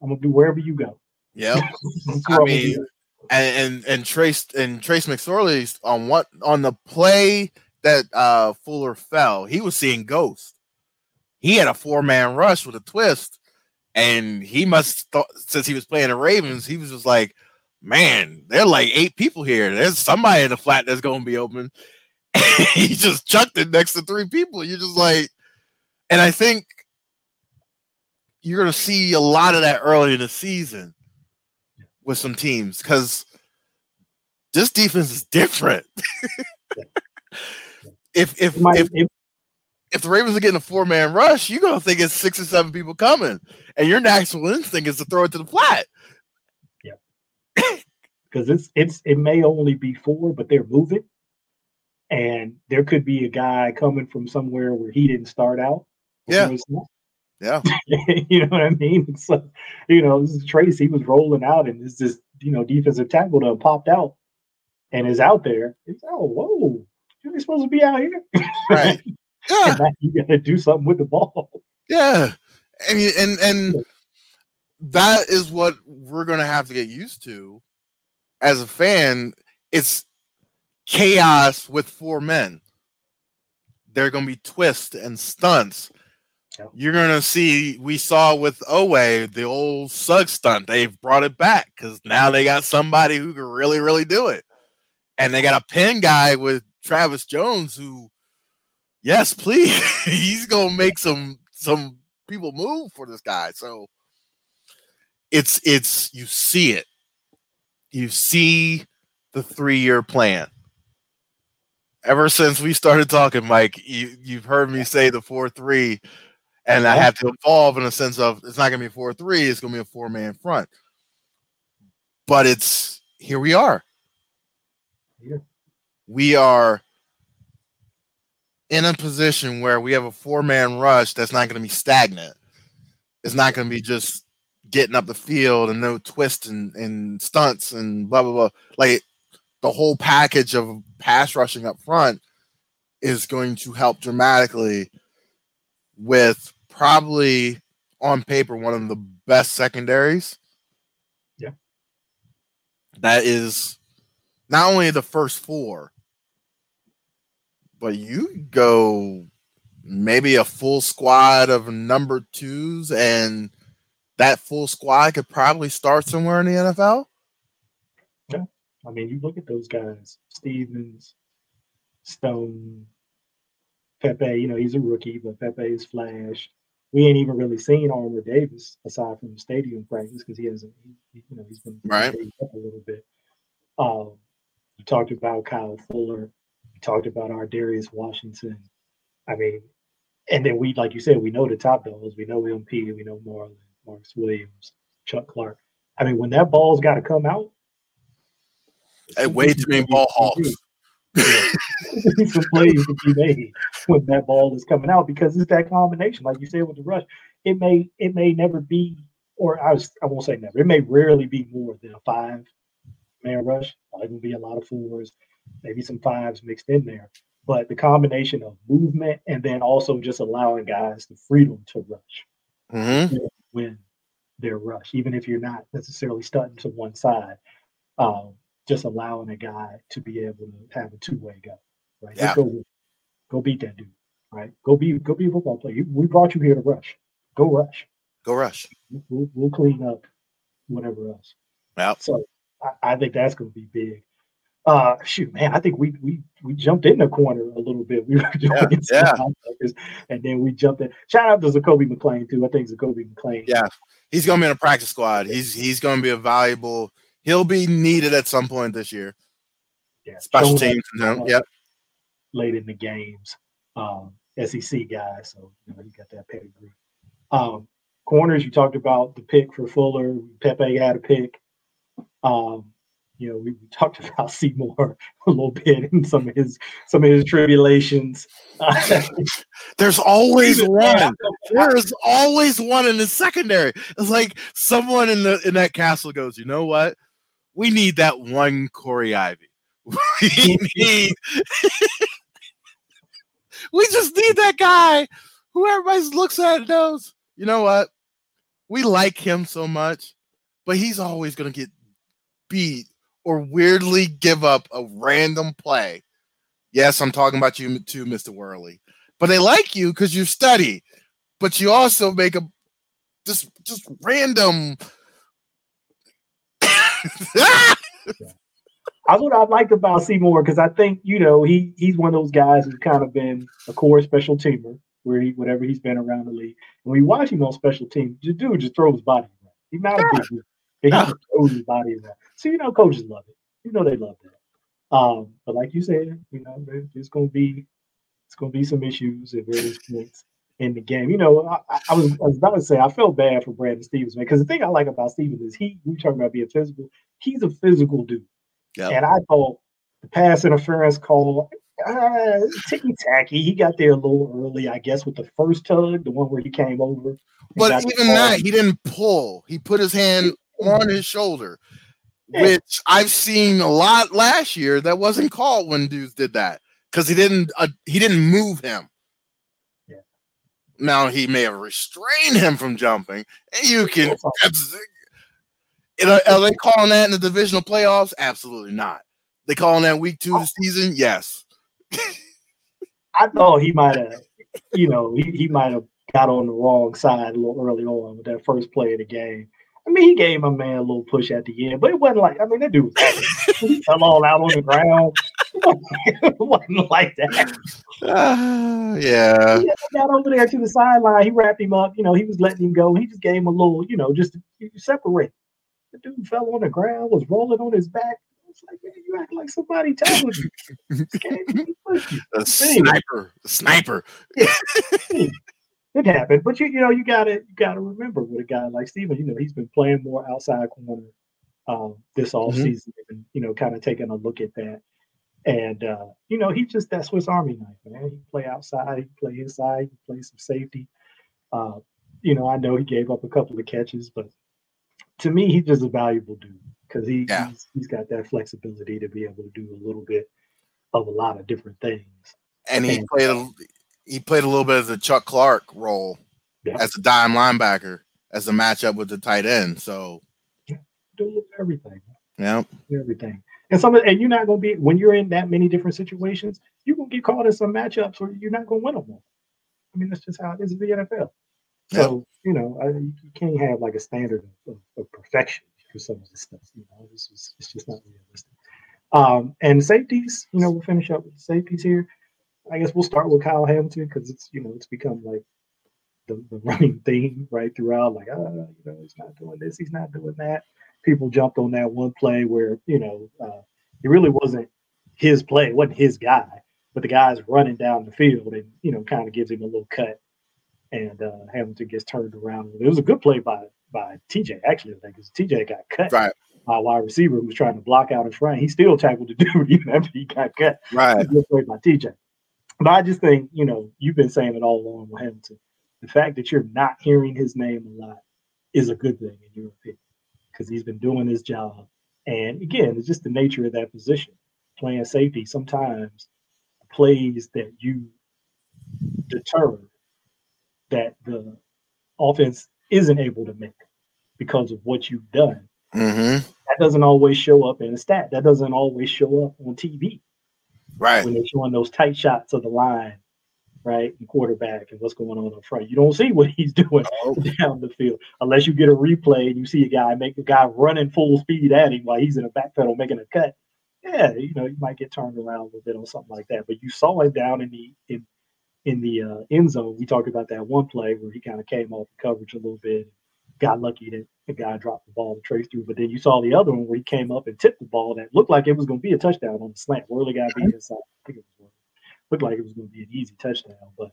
I'm gonna do wherever you go. Yeah. I mean, and and, and Trace and Trace McSorley on what on the play that uh Fuller fell, he was seeing ghosts. he had a four man rush with a twist, and he must thought since he was playing the Ravens, he was just like, man, there are like eight people here. There's somebody in the flat that's going to be open. he just chucked it next to three people. You're just like, and I think you're going to see a lot of that early in the season with some teams because this defense is different. if if My, if, if the Ravens are getting a four man rush, you're gonna think it's six or seven people coming, and your natural instinct is to throw it to the flat. Yeah, because it's it's it may only be four, but they're moving, and there could be a guy coming from somewhere where he didn't start out. Yeah, yeah, you know what I mean. So, you know, this is Trace. He was rolling out, and this this you know defensive tackle that popped out and is out there. It's oh whoa, you're supposed to be out here, right? Yeah, you got to do something with the ball. Yeah, and and and that is what we're gonna have to get used to as a fan. It's chaos with four men. There are gonna be twists and stunts you're gonna see we saw with Oweh the old Suggs stunt. They've brought it back because now they got somebody who can really, really do it. And they got a pin guy with Travis Jones who, yes, please, he's gonna make some some people move for this guy. So it's it's you see it. You see the three year plan. Ever since we started talking, Mike, you, you've heard me say the four three and I uh-huh. have to evolve in a sense of it's not going to be a four three, it's going to be a four man front. But it's here we are. Yeah. We are in a position where we have a four man rush that's not going to be stagnant. It's not going to be just getting up the field and no twists and, and stunts and blah blah blah. Like the whole package of pass rushing up front is going to help dramatically with probably on paper one of the best secondaries. Yeah. That is not only the first four, but you go maybe a full squad of number twos, and that full squad could probably start somewhere in the NFL. Yeah. I mean, you look at those guys Stephens, Stone, Pepe, you know, he's a rookie, but Pepe is flash we ain't even really seen Armour Davis aside from the stadium practice because he hasn't, he, you know, he's been right up a little bit. Um, you talked about Kyle Fuller. You talked about Ar'Darius Washington. I mean, and then we, like you said, we know the top dogs. We know MP. We know Marlon, Marcus Williams, Chuck Clark. I mean, when that ball's got to come out, hey, way too many ball hawks. some plays to be made when that ball is coming out because it's that combination, like you said with the rush. It may it may never be, or I was I won't say never. It may rarely be more than a five man rush. It will be a lot of fours, maybe some fives mixed in there. But the combination of movement and then also just allowing guys the freedom to rush mm-hmm. when they're rush, even if you're not necessarily stunting to one side. Um, just allowing a guy to be able to have a two way go, right? Yeah. go, go beat that dude, right? Go be go be a football player. We brought you here to rush. Go rush. Go rush. We'll, we'll clean up whatever else. Yeah. So I, I think that's going to be big. Uh, shoot, man, I think we we we jumped in the corner a little bit. We were doing yeah, yeah. and then we jumped in. Shout out to Zakoby McClain too. I think Zakoby McClain. Yeah, he's going to be in a practice squad. He's he's going to be a valuable he'll be needed at some point this year. Yeah, special teams. No, yep. Late in the games, um, SEC guy, so you know you got that pedigree. Um, corners, you talked about the pick for Fuller. Pepe had a pick. Um, you know, we, we, talked about Seymour a little bit and some of his some of his tribulations. There's always one. There's always one in the secondary. It's like someone in the in that castle goes, you know what? We need that one Corey Ivy. We need we just need that guy who everybody looks at knows, you know what? We like him so much, but he's always gonna get beat or weirdly give up a random play. Yes, I'm talking about you too, Mr. Worley. But they like you because you study. but you also make a just just random. That's what I like about Seymour because I think you know he he's one of those guys who's kind of been a core special teamer where he whatever he's been around the league. And when you watch him on special teams, the dude just throws his body around. He's not a big dude. He just throws his body around. So you know coaches love it. You know they love that. Um, but like you said, you know, there's gonna be it's gonna be some issues at various points in the game. You know, I, I, was, I, was, about to say I felt bad for Brandon Stephens, man, because the thing I like about Stephens is he we talking about being physical. He's a physical dude. Yep. And I thought the pass interference call, uh, ticky tacky. He got there a little early, I guess, with the first tug, the one where he came over. But even that, he didn't pull. He put his hand on his shoulder, yeah. which I've seen a lot last year. That wasn't called when dudes did that because he didn't. Uh, he didn't move him. Now he may have restrained him from jumping, and you can. Are they calling that in the divisional playoffs? Absolutely not. They calling that week two of the oh. season? Yes. I thought he might have, you know, he, he might have got on the wrong side a little early on with that first play of the game. I mean, he gave my man a little push at the end, but it wasn't like I mean that dude was fell all out on the ground. it wasn't like that. Uh, yeah. He got over there to the sideline. He wrapped him up. You know, he was letting him go. He just gave him a little, you know, just to separate. The dude fell on the ground, was rolling on his back. It's like, man, you act like somebody tackled you. the sniper, the sniper. It happened, but you you know you gotta you gotta remember with a guy like Steven, you know he's been playing more outside corner um, this off mm-hmm. season, and you know kind of taking a look at that. And uh, you know he just that Swiss Army knife, man. He play outside, he play inside, he play some safety. Uh, you know I know he gave up a couple of catches, but to me, he's just a valuable dude because he, yeah. he's, he's got that flexibility to be able to do a little bit of a lot of different things. And he and, played a he played a little bit of the Chuck Clark role yeah. as a dime linebacker as a matchup with the tight end. So do everything. Yeah, everything. And some and you're not gonna be when you're in that many different situations, you're gonna get caught in some matchups where you're not gonna win them all. I mean, that's just how it is in the NFL. So you know, I, you can't have like a standard of, of, perfection for some of this stuff. You know, this is it's just not realistic. Um, and safeties, you know, we'll finish up with the safeties here. I guess we'll start with Kyle Hamilton because it's you know it's become like the, the running theme right throughout. Like, uh, you know, he's not doing this, he's not doing that. People jumped on that one play where you know uh, it really wasn't his play, it wasn't his guy, but the guy's running down the field and you know kind of gives him a little cut and uh, Hamilton gets turned around. It was a good play by by TJ actually, because TJ got cut right. by a wide receiver who was trying to block out in front. He still tackled the dude even after he got cut. Right, good play by TJ. But I just think you know you've been saying it all along with Hamilton. The fact that you're not hearing his name a lot is a good thing in your opinion because he's been doing his job. And again, it's just the nature of that position. Playing safety, sometimes plays that you deter that the offense isn't able to make because of what you've done. Mm-hmm. That doesn't always show up in a stat. That doesn't always show up on TV. Right. When they're showing those tight shots of the line, right, and quarterback and what's going on up front. You don't see what he's doing oh. down the field unless you get a replay and you see a guy make a guy running full speed at him while he's in a back pedal making a cut. Yeah, you know, you might get turned around a little bit on something like that. But you saw it down in the in in the uh, end zone, we talked about that one play where he kind of came off the coverage a little bit, got lucky that the guy dropped the ball to trace through. But then you saw the other one where he came up and tipped the ball that looked like it was going to be a touchdown on the slant. Worley got beat inside. I think it was looked like it was going to be an easy touchdown, but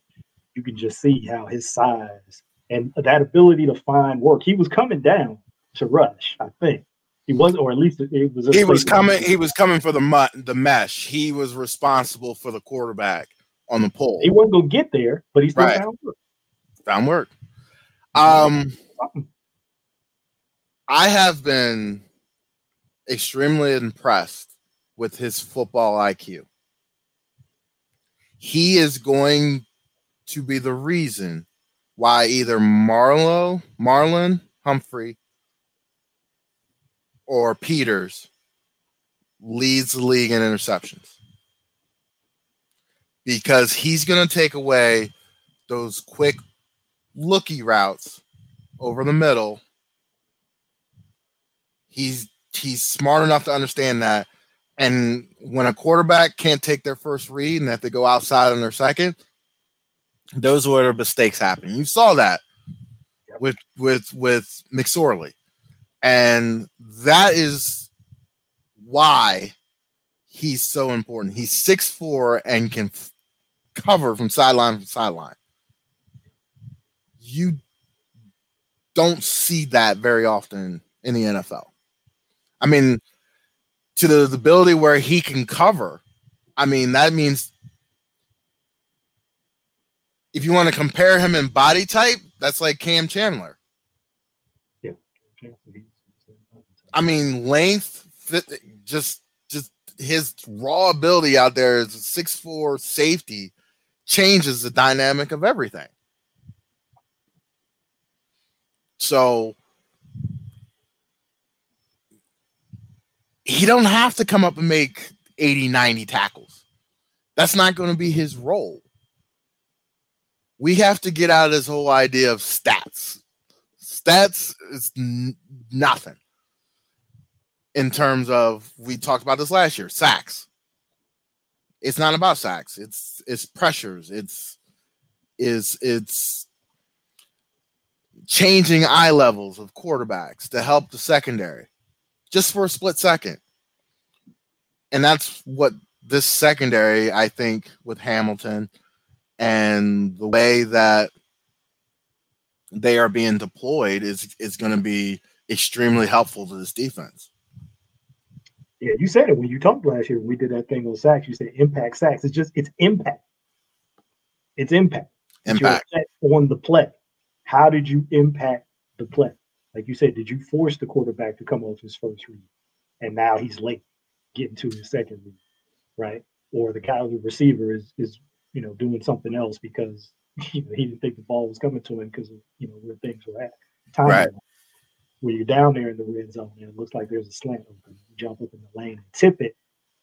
you can just see how his size and that ability to find work. He was coming down to rush, I think. He was, or at least it was. He was coming. He was coming for the mut, the mesh. He was responsible for the quarterback on the pole. He wasn't gonna get there, but he still right. found work. Found work. Um, I have been extremely impressed with his football IQ. He is going to be the reason why either Marlo, Marlon Humphrey, or Peters leads the league in interceptions because he's going to take away those quick looky routes over the middle. He's he's smart enough to understand that. And when a quarterback can't take their first read and have to go outside on their second, those are where mistakes happen. You saw that with with with McSorley. And that is why he's so important. He's six four and can f- cover from sideline to sideline. You don't see that very often in the NFL. I mean, to the, the ability where he can cover, I mean, that means if you want to compare him in body type, that's like Kam Chancellor. Yeah. I mean, length, just just his raw ability out there is six four safety changes the dynamic of everything. So he don't have to come up and make 80, 90 tackles. That's not going to be his role. We have to get out of this whole idea of stats. Stats is n- nothing in terms of we talked about this last year sacks it's not about sacks it's it's pressures it's is it's changing eye levels of quarterbacks to help the secondary just for a split second and that's what this secondary i think with hamilton and the way that they are being deployed is is going to be extremely helpful to this defense yeah, you said it when you talked last year. We did that thing on sacks. You said impact sacks. It's just it's impact. It's impact. It's impact on the play. How did you impact the play? Like you said, did you force the quarterback to come off his first read, and now he's late getting to his second read, right? Or the guy, the receiver, is is you know doing something else because you know, he didn't think the ball was coming to him because of you know where things were at. Time right where you're down there in the red zone and it looks like there's a slant open, you jump up in the lane and tip it.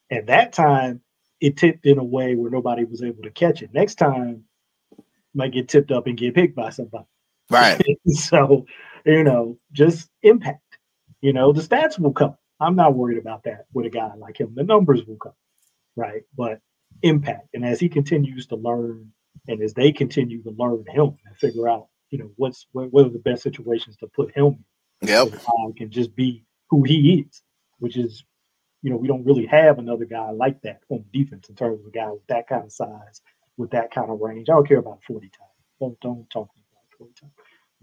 And that time it tipped in a way where nobody was able to catch it. Next time might get tipped up and get picked by somebody. Right. so, you know, just impact. You know, the stats will come. I'm not worried about that with a guy like him. The numbers will come. Right. But impact. And as he continues to learn and as they continue to learn him and figure out, you know, what's what, what are the best situations to put him in Yep. can just be who he is, which is, you know, we don't really have another guy like that on defense in terms of a guy with that kind of size, with that kind of range. I don't care about 40 times. Don't, don't talk about 40 times.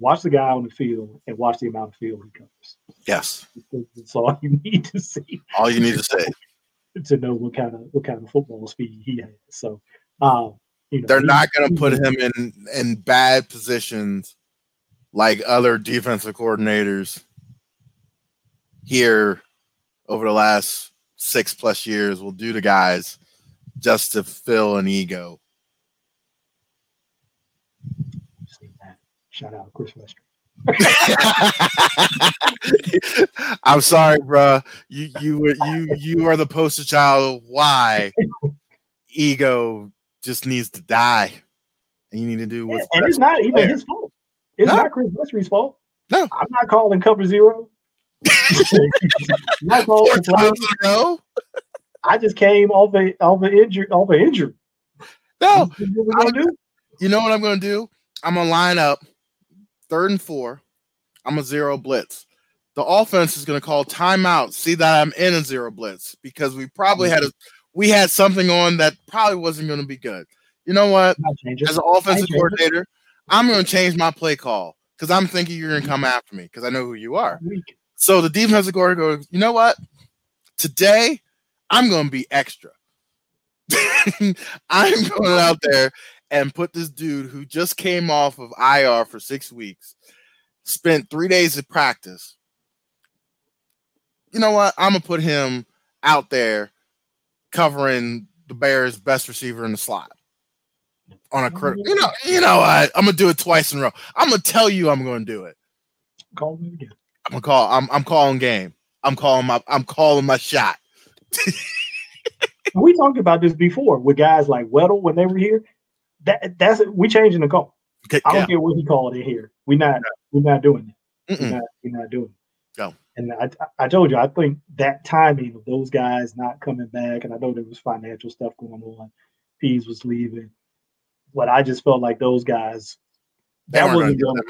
Watch the guy on the field and watch the amount of field he covers. Yes. That's all you need to see. All you need to see to know what kind of what kind of football speed he has. So um, you know, they're not going to put him in in bad positions like other defensive coordinators here over the last six plus years will do to guys just to fill an ego. Shout out Chris Westry. I'm sorry, bro. You you you you are the poster child of why ego just needs to die, and you need to do what's. And it's not even his fault. It's no. not Chris Westry's fault. No, I'm not calling cover zero. not calling no. I just came off a off an injury off the injury. No, you know what I'm going to do? I'm going to line up third and four. I'm a zero blitz. The offense is going to call timeout. See that I'm in a zero blitz because we probably had a we had something on that probably wasn't going to be good. You know what? As an offensive coordinator, I'm going to change my play call because I'm thinking you're going to come after me because I know who you are. So the defensive coordinator goes, you know what? Today, I'm going to be extra. I'm going out there and put this dude who just came off of IR for six weeks, spent three days of practice. You know what? I'm to put him out there covering the Bears' best receiver in the slot on a critical. You know, you know what? I'm gonna do it twice in a row. I'm gonna tell you I'm gonna do it. Call me again. I'm gonna call. I'm I'm calling game. I'm calling my. I'm calling my shot. we talked about this before with guys like Weddle when they were here. That that's we changing the call. Okay, I don't yeah. care what he called it here. We're not we're not doing it. We're not, we're not doing it. Go. And I, I told you, I think that timing of those guys not coming back, and I know there was financial stuff going on. Pees was leaving, but I just felt like those guys that gonna wasn't going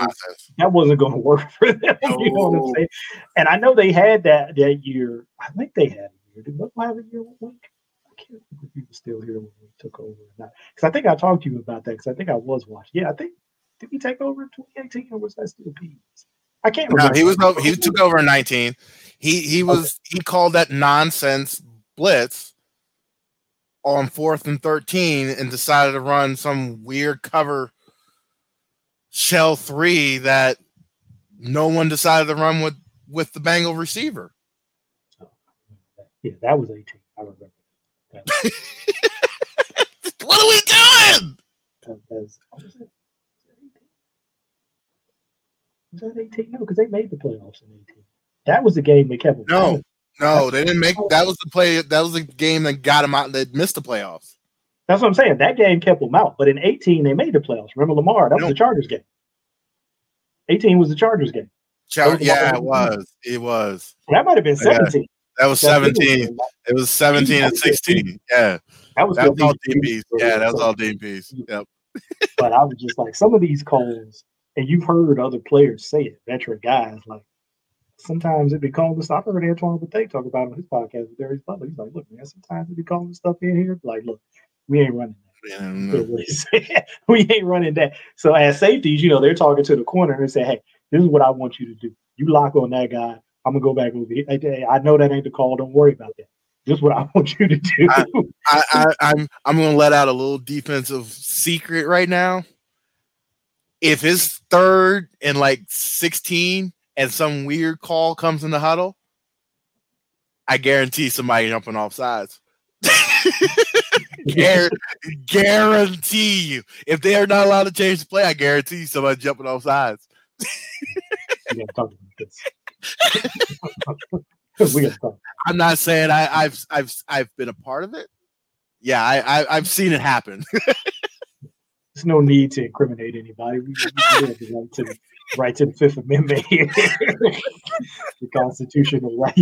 that wasn't going to work for them. You know what I'm saying? And I know they had that that year. I think they had a year. Did have a year with Wink? I can't remember if he was still here when we took over or not. Because I think I talked to you about that. Because I think I was watching. Yeah, I think did we take over in 2018 or was that still Pees? I can't remember. No, he was over, he took over in 19. He he was he called that nonsense blitz on fourth and 13 and decided to run some weird cover shell three that no one decided to run with with the Bengal receiver. Oh, yeah, that was 18. I remember. That, What are we doing? that, that's, what was that 18? No, because they made the playoffs in 18. That was the game they kept. No, no, they didn't make that was the play that was the game that got them out that missed the playoffs. That's what I'm saying. That game kept them out. But in 18, they made the playoffs. Remember Lamar? That was No. the Chargers game. 18 was the Chargers game. Char- yeah, it was. It was. That might have been Yeah. 17. That was 17. It was 17 and 16. Yeah. That was, That was all. DPs. Yeah, that was all DPs. Yep. But I was just like, some of these calls, and you've heard other players say it, veteran guys, like sometimes it'd be calling this. I've heard Antoine Bethea talk about it on his podcast with Darius Butler. He's like, look, man, sometimes it'd be calling stuff in here. Like, look, we ain't running that. And, That's what he said. we ain't running that. So as safeties, you know, they're talking to the corner and they say, hey, this is what I want you to do. You lock on that guy. I'm gonna go back over here. Hey, I know that ain't the call. Don't worry about that. This is what I want you to do. I, I, I'm I'm gonna let out a little defensive secret right now. If it's third and like 16 and some weird call comes in the huddle, I guarantee somebody jumping off sides. Guar- guarantee you. If they are not allowed to change the play, I guarantee somebody jumping off sides. we gotta talk about this. we gotta talk. I'm not saying I, I've I've I've been a part of it. Yeah, I, I I've seen it happen. There's no need to incriminate anybody. We, we have the right to the right to the Fifth Amendment here, the constitutional right.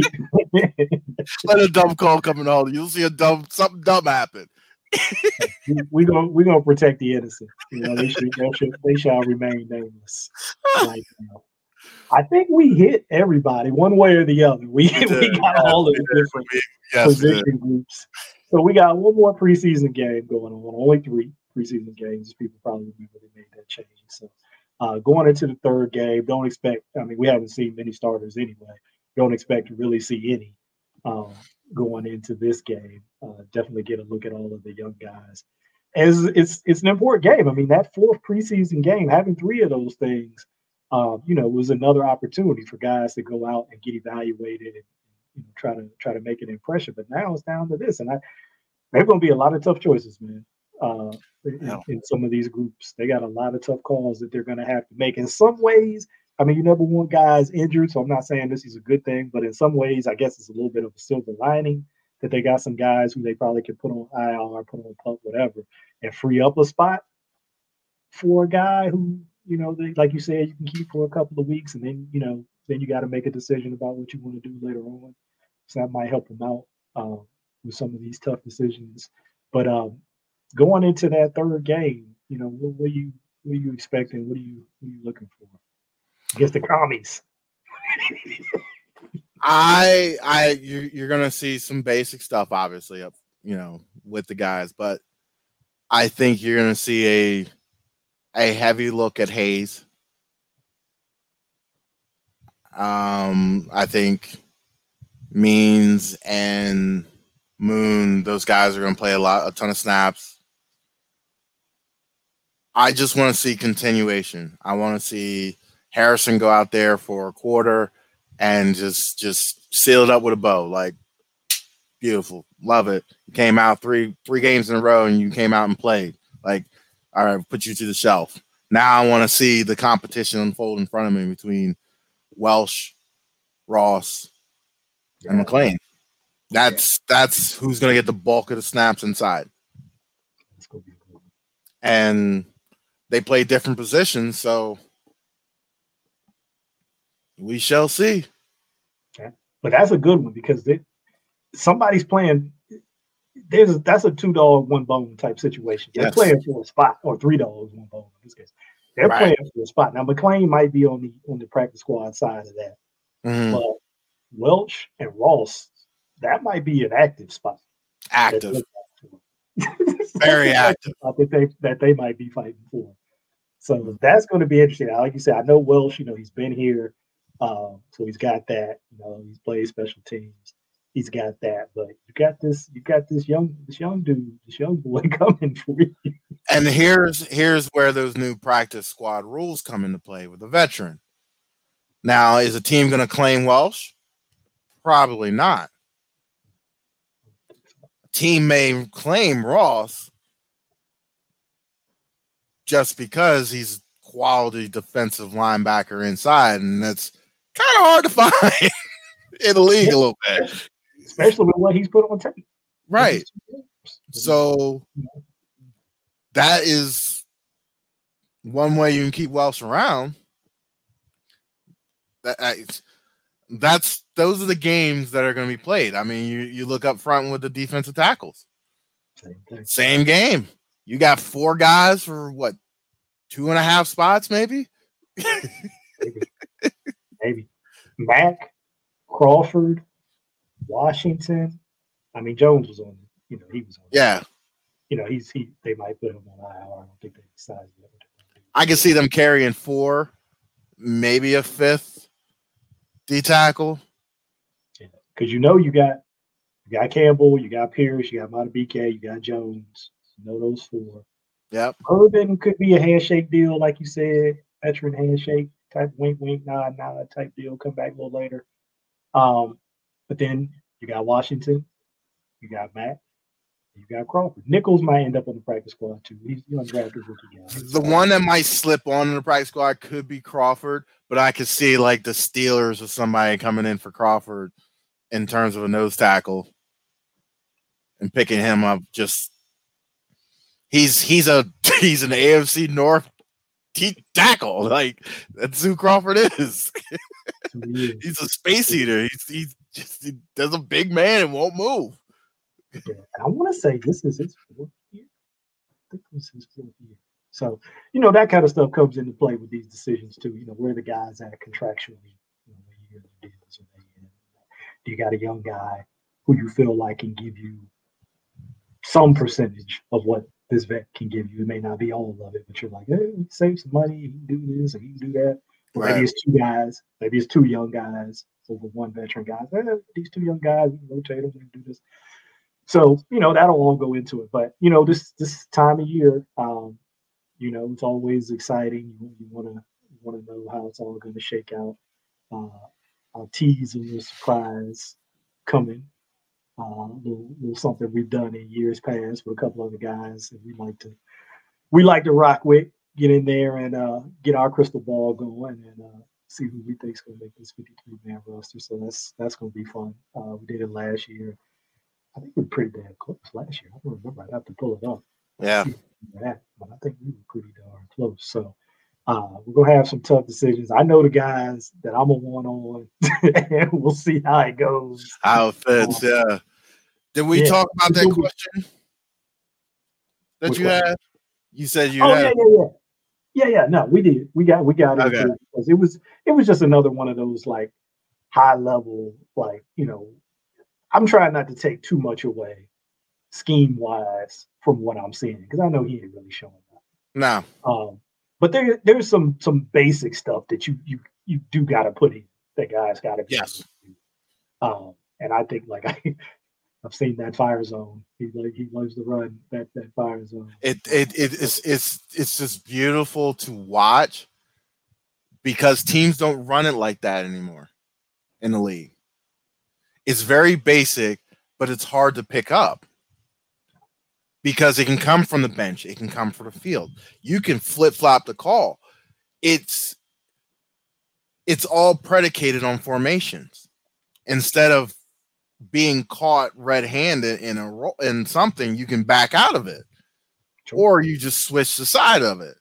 Let a dumb call come in all. You'll see a dumb something dumb happen. we we gonna we gonna protect the innocent. You know, they should, they, should, they shall remain nameless. Right now. I think we hit everybody one way or the other. We, We we got yeah, all of the different Yes, position groups. So we got one more preseason game going on. Only three preseason games. People probably remember they made that change. So uh, going into the third game, don't expect. I mean, we haven't seen many starters anyway. Don't expect to really see any um, going into this game. Uh, definitely get a look at all of the young guys. As it's it's an important game. I mean, that fourth preseason game, having three of those things, uh, you know, it was another opportunity for guys to go out and get evaluated and you know, try to try to make an impression. But now it's down to this, and I there are going to be a lot of tough choices, man. Uh, in, in some of these groups, they got a lot of tough calls that they're going to have to make. In some ways, I mean, you never want guys injured, so I'm not saying this is a good thing, but in some ways, I guess it's a little bit of a silver lining that they got some guys who they probably could put on IR, put on pup, whatever, and free up a spot for a guy who, you know, they, like you said, you can keep for a couple of weeks, and then you know, then you got to make a decision about what you want to do later on. So that might help them out um, with some of these tough decisions. But um, going into that third game, you know, what, what are you what are you expecting? What are you what are you looking for? Against the commies. I I you're, you're gonna see some basic stuff, obviously, up you know, with the guys, but I think you're gonna see a a heavy look at Hayes. Um, I think Means and Moon, those guys are gonna play a lot, a ton of snaps. I just want to see continuation. I want to see Harrison go out there for a quarter and just just seal it up with a bow. Like beautiful, love it. Came out three three games in a row and you came out and played. Like, all right, put you to the shelf. Now I want to see the competition unfold in front of me between Welch, Ross, and McClain. That's that's who's gonna get the bulk of the snaps inside. It's gonna be good. And they play different positions, so we shall see. Yeah. But that's a good one because they, somebody's playing. There's that's a two dog one bone type situation. They're Yes. playing for a spot, or three dogs one bone in this case. They're Right. playing for a spot. Now McClain might be on the on the practice squad side of that, Mhm. but Welch and Ross, that might be an active spot. Active, very active. that they that they might be fighting for. So Mm-hmm. that's going to be interesting. Like you said, I know Welch. You know, he's been here, um, so he's got that. You know, he's played special teams. He's got that. But you got this. You got this young this young dude, this young boy coming for you. And here's here's where those new practice squad rules come into play with a veteran. Now, is a team going to claim Welch? Probably not. A team may claim Ross just because he's quality defensive linebacker inside, and that's kind of hard to find in the league a little bit. Especially with what he's put on tape. Right. So that is one way you can keep Welch around. That, that's those are the games that are going to be played. I mean, you you look up front with the defensive tackles, Same same game. You got four guys for what two and a half spots, maybe. Maybe. Maybe. Mack, Crawford, Washington. I mean, Jones was on. You know, he was on. Yeah, You know, he's he. They might put him on IR. I don't think they decided yet. what they're gonna do. I can see them carrying four, maybe a fifth D tackle. because you know you got you got Campbell, you got Pierce, you got Madubuike, you got Jones. You know those four. Yep. Urban could be a handshake deal, like you said, veteran handshake type, wink, wink, nod, nod type deal. Come back a little later. Um, but then you got Washington, you got Matt, you got Crawford. Nichols might end up on the practice squad too. He's the undrafted rookie. The one that might slip on in the practice squad could be Crawford, but I could see like the Steelers or somebody coming in for Crawford in terms of a nose tackle and picking him up. Just he's he's a he's an AFC North t- tackle. Like that's who Crawford is. Is. He's a space eater. He's he's just he, there's a big man and won't move. Yeah, I want to say this is his fourth year. I think it was his fourth year. So, you know, that kind of stuff comes into play with these decisions too. You know, where the guys at contractually, you know, you the deals are they in. Do you got a young guy who you feel like can give you some percentage of what this vet can give you? It may not be all of it, but you're like, hey, save some money, he can do this, or he can do that. Or Maybe it's two guys, maybe it's two young guys over one veteran guy. Eh, these two young guys, we rotate them, do this. So you know that'll all go into it. But you know this this time of year, um, you know it's always exciting. You, want to want to know how it's all going to shake out. Uh, I'll tease a little surprise coming. Uh, little, little something we've done in years past with a couple other guys that we like to we like to rock with. Get in there and uh, get our crystal ball going and uh, see who we think's going to make this 53 man roster. So that's that's going to be fun. Uh, we did it last year. I think we were pretty damn close last year. I don't remember. I'd have to pull it up. Yeah. That, but I think we were pretty darn close. So uh, we're gonna have some tough decisions. I know the guys that I'm a one on, and we'll see how it goes. How it fits, yeah. Did we Yeah. talk about that question that Which you had? You said you Oh had. yeah, yeah, yeah, yeah, yeah. No, we did. We got we got it Okay. Because it was it was just another one of those like high level like you know. I'm trying not to take too much away scheme wise from what I'm seeing because I know he ain't really showing up. No, Um, but there there's some some basic stuff that you you you do got to put in. That guys got to. Yes. able to do. Um, and I think like I, I've seen that fire zone. He like he loves to run that that fire zone. it it it is it's it's just beautiful to watch because teams don't run it like that anymore in the league. It's very basic, but it's hard to pick up because it can come from the bench, it can come from the field. You can flip flop the call. It's it's all predicated on formations instead of being caught red-handed in a ro- in something you can back out of it or you just switch the side of it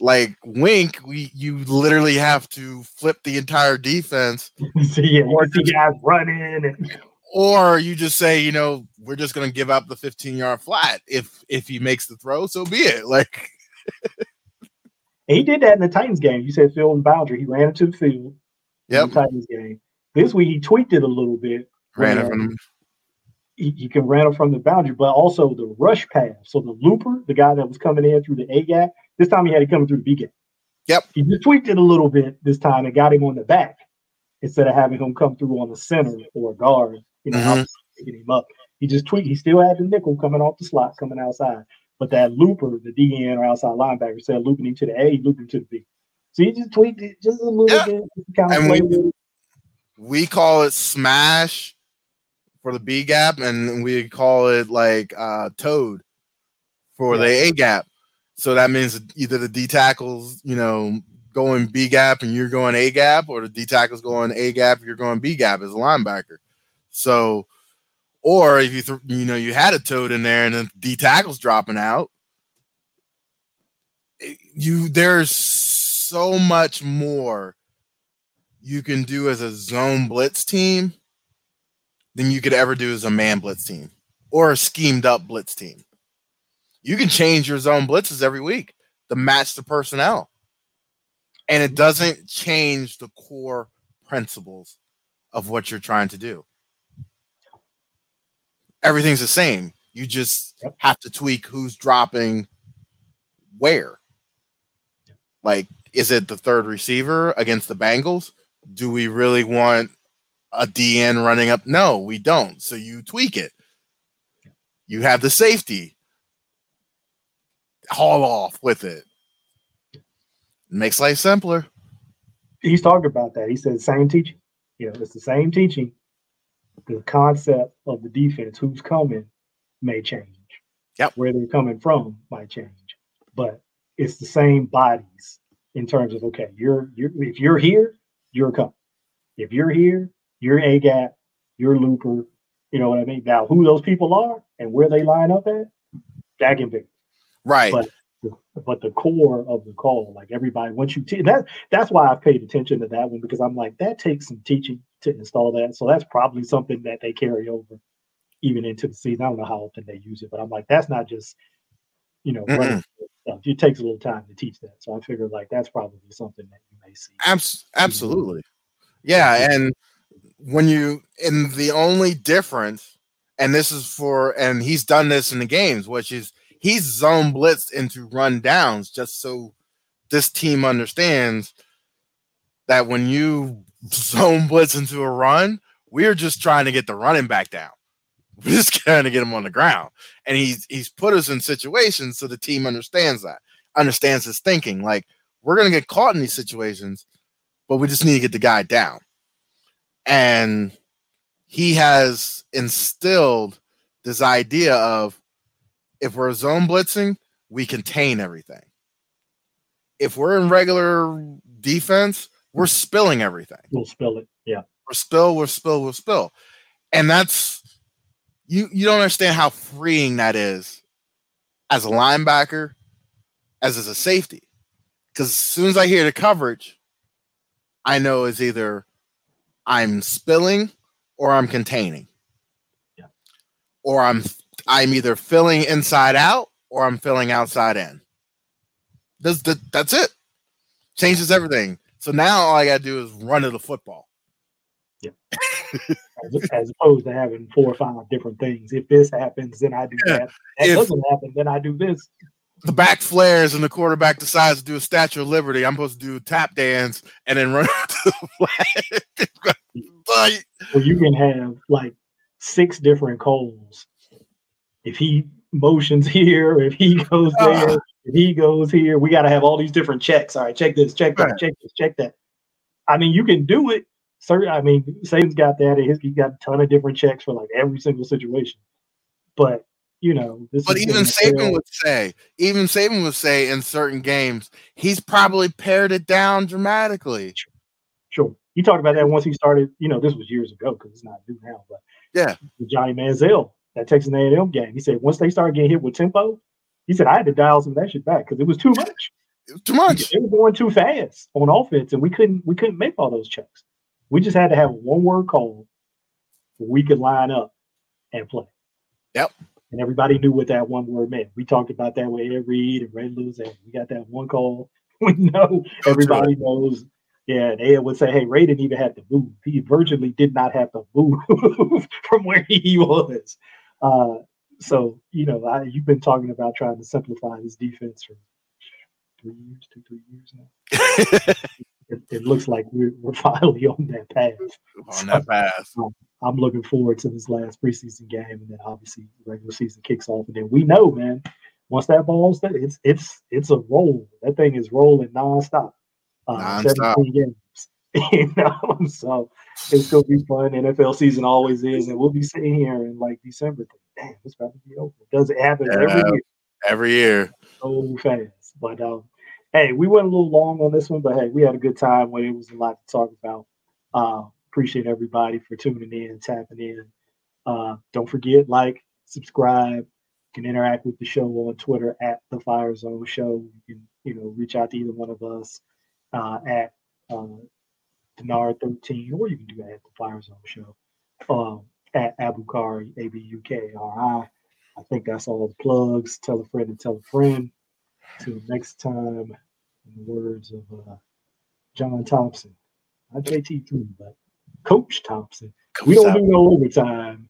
like Wink, we you literally have to flip the entire defense. yeah, or see guys running and or you just say, you know, we're just gonna give up the 15 yard flat. If if he makes the throw, so be it. Like he did that in the Titans game. You said field and boundary. He ran into the field. Yep. The Titans game. This week he tweaked it a little bit. Ran it um, from he can run it from the boundary, but also the rush pass. So the looper, the guy that was coming in through the A gap, this time he had it coming through the B gap. Yep. He just tweaked it a little bit this time and got him on the back instead of having him come through on the center or guard, you know, Mhm. picking him up. He just tweaked. He still had the nickel coming off the slot, coming outside. But that looper, the DN or outside linebacker, said looping him to the A, he looped him to the B. So he just tweaked it just a little Yeah. bit. Kind of And we- it. we call it smash for the B gap, and we call it like uh toad for the A gap. So that means either the D tackles, you know, going B gap and you're going A gap, or the D tackles going A gap, you're going B gap as a linebacker. So, or if you th- you know you had a toad in there and then D tackles dropping out, eh, you there's so much more you can do as a zone blitz team than you could ever do as a man blitz team or a schemed up blitz team. You can change your zone blitzes every week to match the personnel. And it doesn't change the core principles of what you're trying to do. Everything's the same. You just have to tweak who's dropping where. Like, is it the third receiver against the Bengals? Do we really want a DN running up? No, we don't. So you tweak it. You have the safety. Haul off with it. Makes life simpler. he's talking about that. He said same teaching. You know, it's the same teaching. The concept of the defense, who's coming, may change. Yep. Where they're coming from might change, but it's the same bodies in terms of okay, you're you're if you're here, you're coming. If you're here, you're a gap, you're looper. You know what I mean? Now, who those people are and where they line up at, that can be Right. But- but the core of the call, like everybody, once you te- that, that's why I paid attention to that one because I'm like, that takes some teaching to install that. So that's probably something that they carry over even into the season. I don't know how often they use it, but I'm like, that's not just, you know, running stuff. It takes a little time to teach that. So I figured like that's probably something that you may see. Abs- absolutely. Yeah, and when you and the only difference, and this is for and he's done this in the games, which is he's zone blitzed into run downs just so this team understands that when you zone blitz into a run, we're just trying to get the running back down. We're just trying to get him on the ground. And he's he's put us in situations so the team understands that, understands his thinking. Like we're gonna get caught in these situations, but we just need to get the guy down. And he has instilled this idea of if we're zone blitzing, we contain everything. If we're in regular defense, we're spilling everything. We'll spill it. Yeah. We're spill, we're spill, we're spill. And that's you you don't understand how freeing that is as a linebacker, as as a safety. Because as soon as I hear the coverage, I know it's either I'm spilling or I'm containing. Yeah. Or I'm I'm either filling inside out or I'm filling outside in. That's that, that's it. Changes everything. So now all I gotta do is run to the football. As, as opposed to having four or five different things. If this happens, then I do Yeah. that. That If- doesn't happen, then I do this. the back flares and the quarterback decides to do a Statue of Liberty, I'm supposed to do tap dance and then run to the flag. Like, Or you can have like six different calls. If he motions here, if he goes Ah. there, if he goes here, we got to have all these different checks. All right, check this, check that, Right. check this, check that. I mean, you can do it. Sir, I mean, Saban's got that. and He's he got a ton of different checks for like every single situation. But you know, this but even Saban would say, even Saban would say in certain games, he's probably pared it down dramatically. Sure. He talked about that once he started, you know, this was years ago because it's not new now, but Yeah. Johnny Manziel, that Texas A&M game, he said once they started getting hit with tempo, he said I had to dial some of that shit back because it was too much. It was too much. They were going too fast on offense, and we couldn't we couldn't make all those checks. We just had to have one word call we could line up and play. Yep. And everybody knew what that one word meant. We talked about that with Ed Reed and Ray Lewis. And we got that one call. We know everybody knows. Yeah, and Ed would say, "Hey, Ray didn't even have to move. He virtually did not have to move from where he was." Uh, so you know, I, you've been talking about trying to simplify this defense for three years, two, three years now. it, it, looks like we're, we're finally on that path. On that path. Um, I'm looking forward to this last preseason game, and then obviously regular season kicks off, and then we know, man, once that ball's there, it's it's it's a roll. That thing is rolling nonstop. Uh, nonstop. 17 games. you know, so it's gonna be fun. NFL season always is, and we'll be sitting here in like December. Damn, it's about to be over. Does it happen yeah, every year? Every year. So fast, but um, hey, we went a little long on this one, but hey, we had a good time when it was a lot to talk about. Uh, appreciate everybody for tuning in, tapping in. Uh, don't forget, like, subscribe. You can interact with the show on Twitter at the Fire Zone Show. You can, you know, reach out to either one of us uh, at uh, Denard13, or you can do that at the Fire Zone Show um, at Abukari, A B U K R I. I think that's all the plugs. Tell a friend and tell a friend. Till next time, in the words of uh, John Thompson, not JT3, but Coach Thompson. Coach we don't Thompson. do no overtime.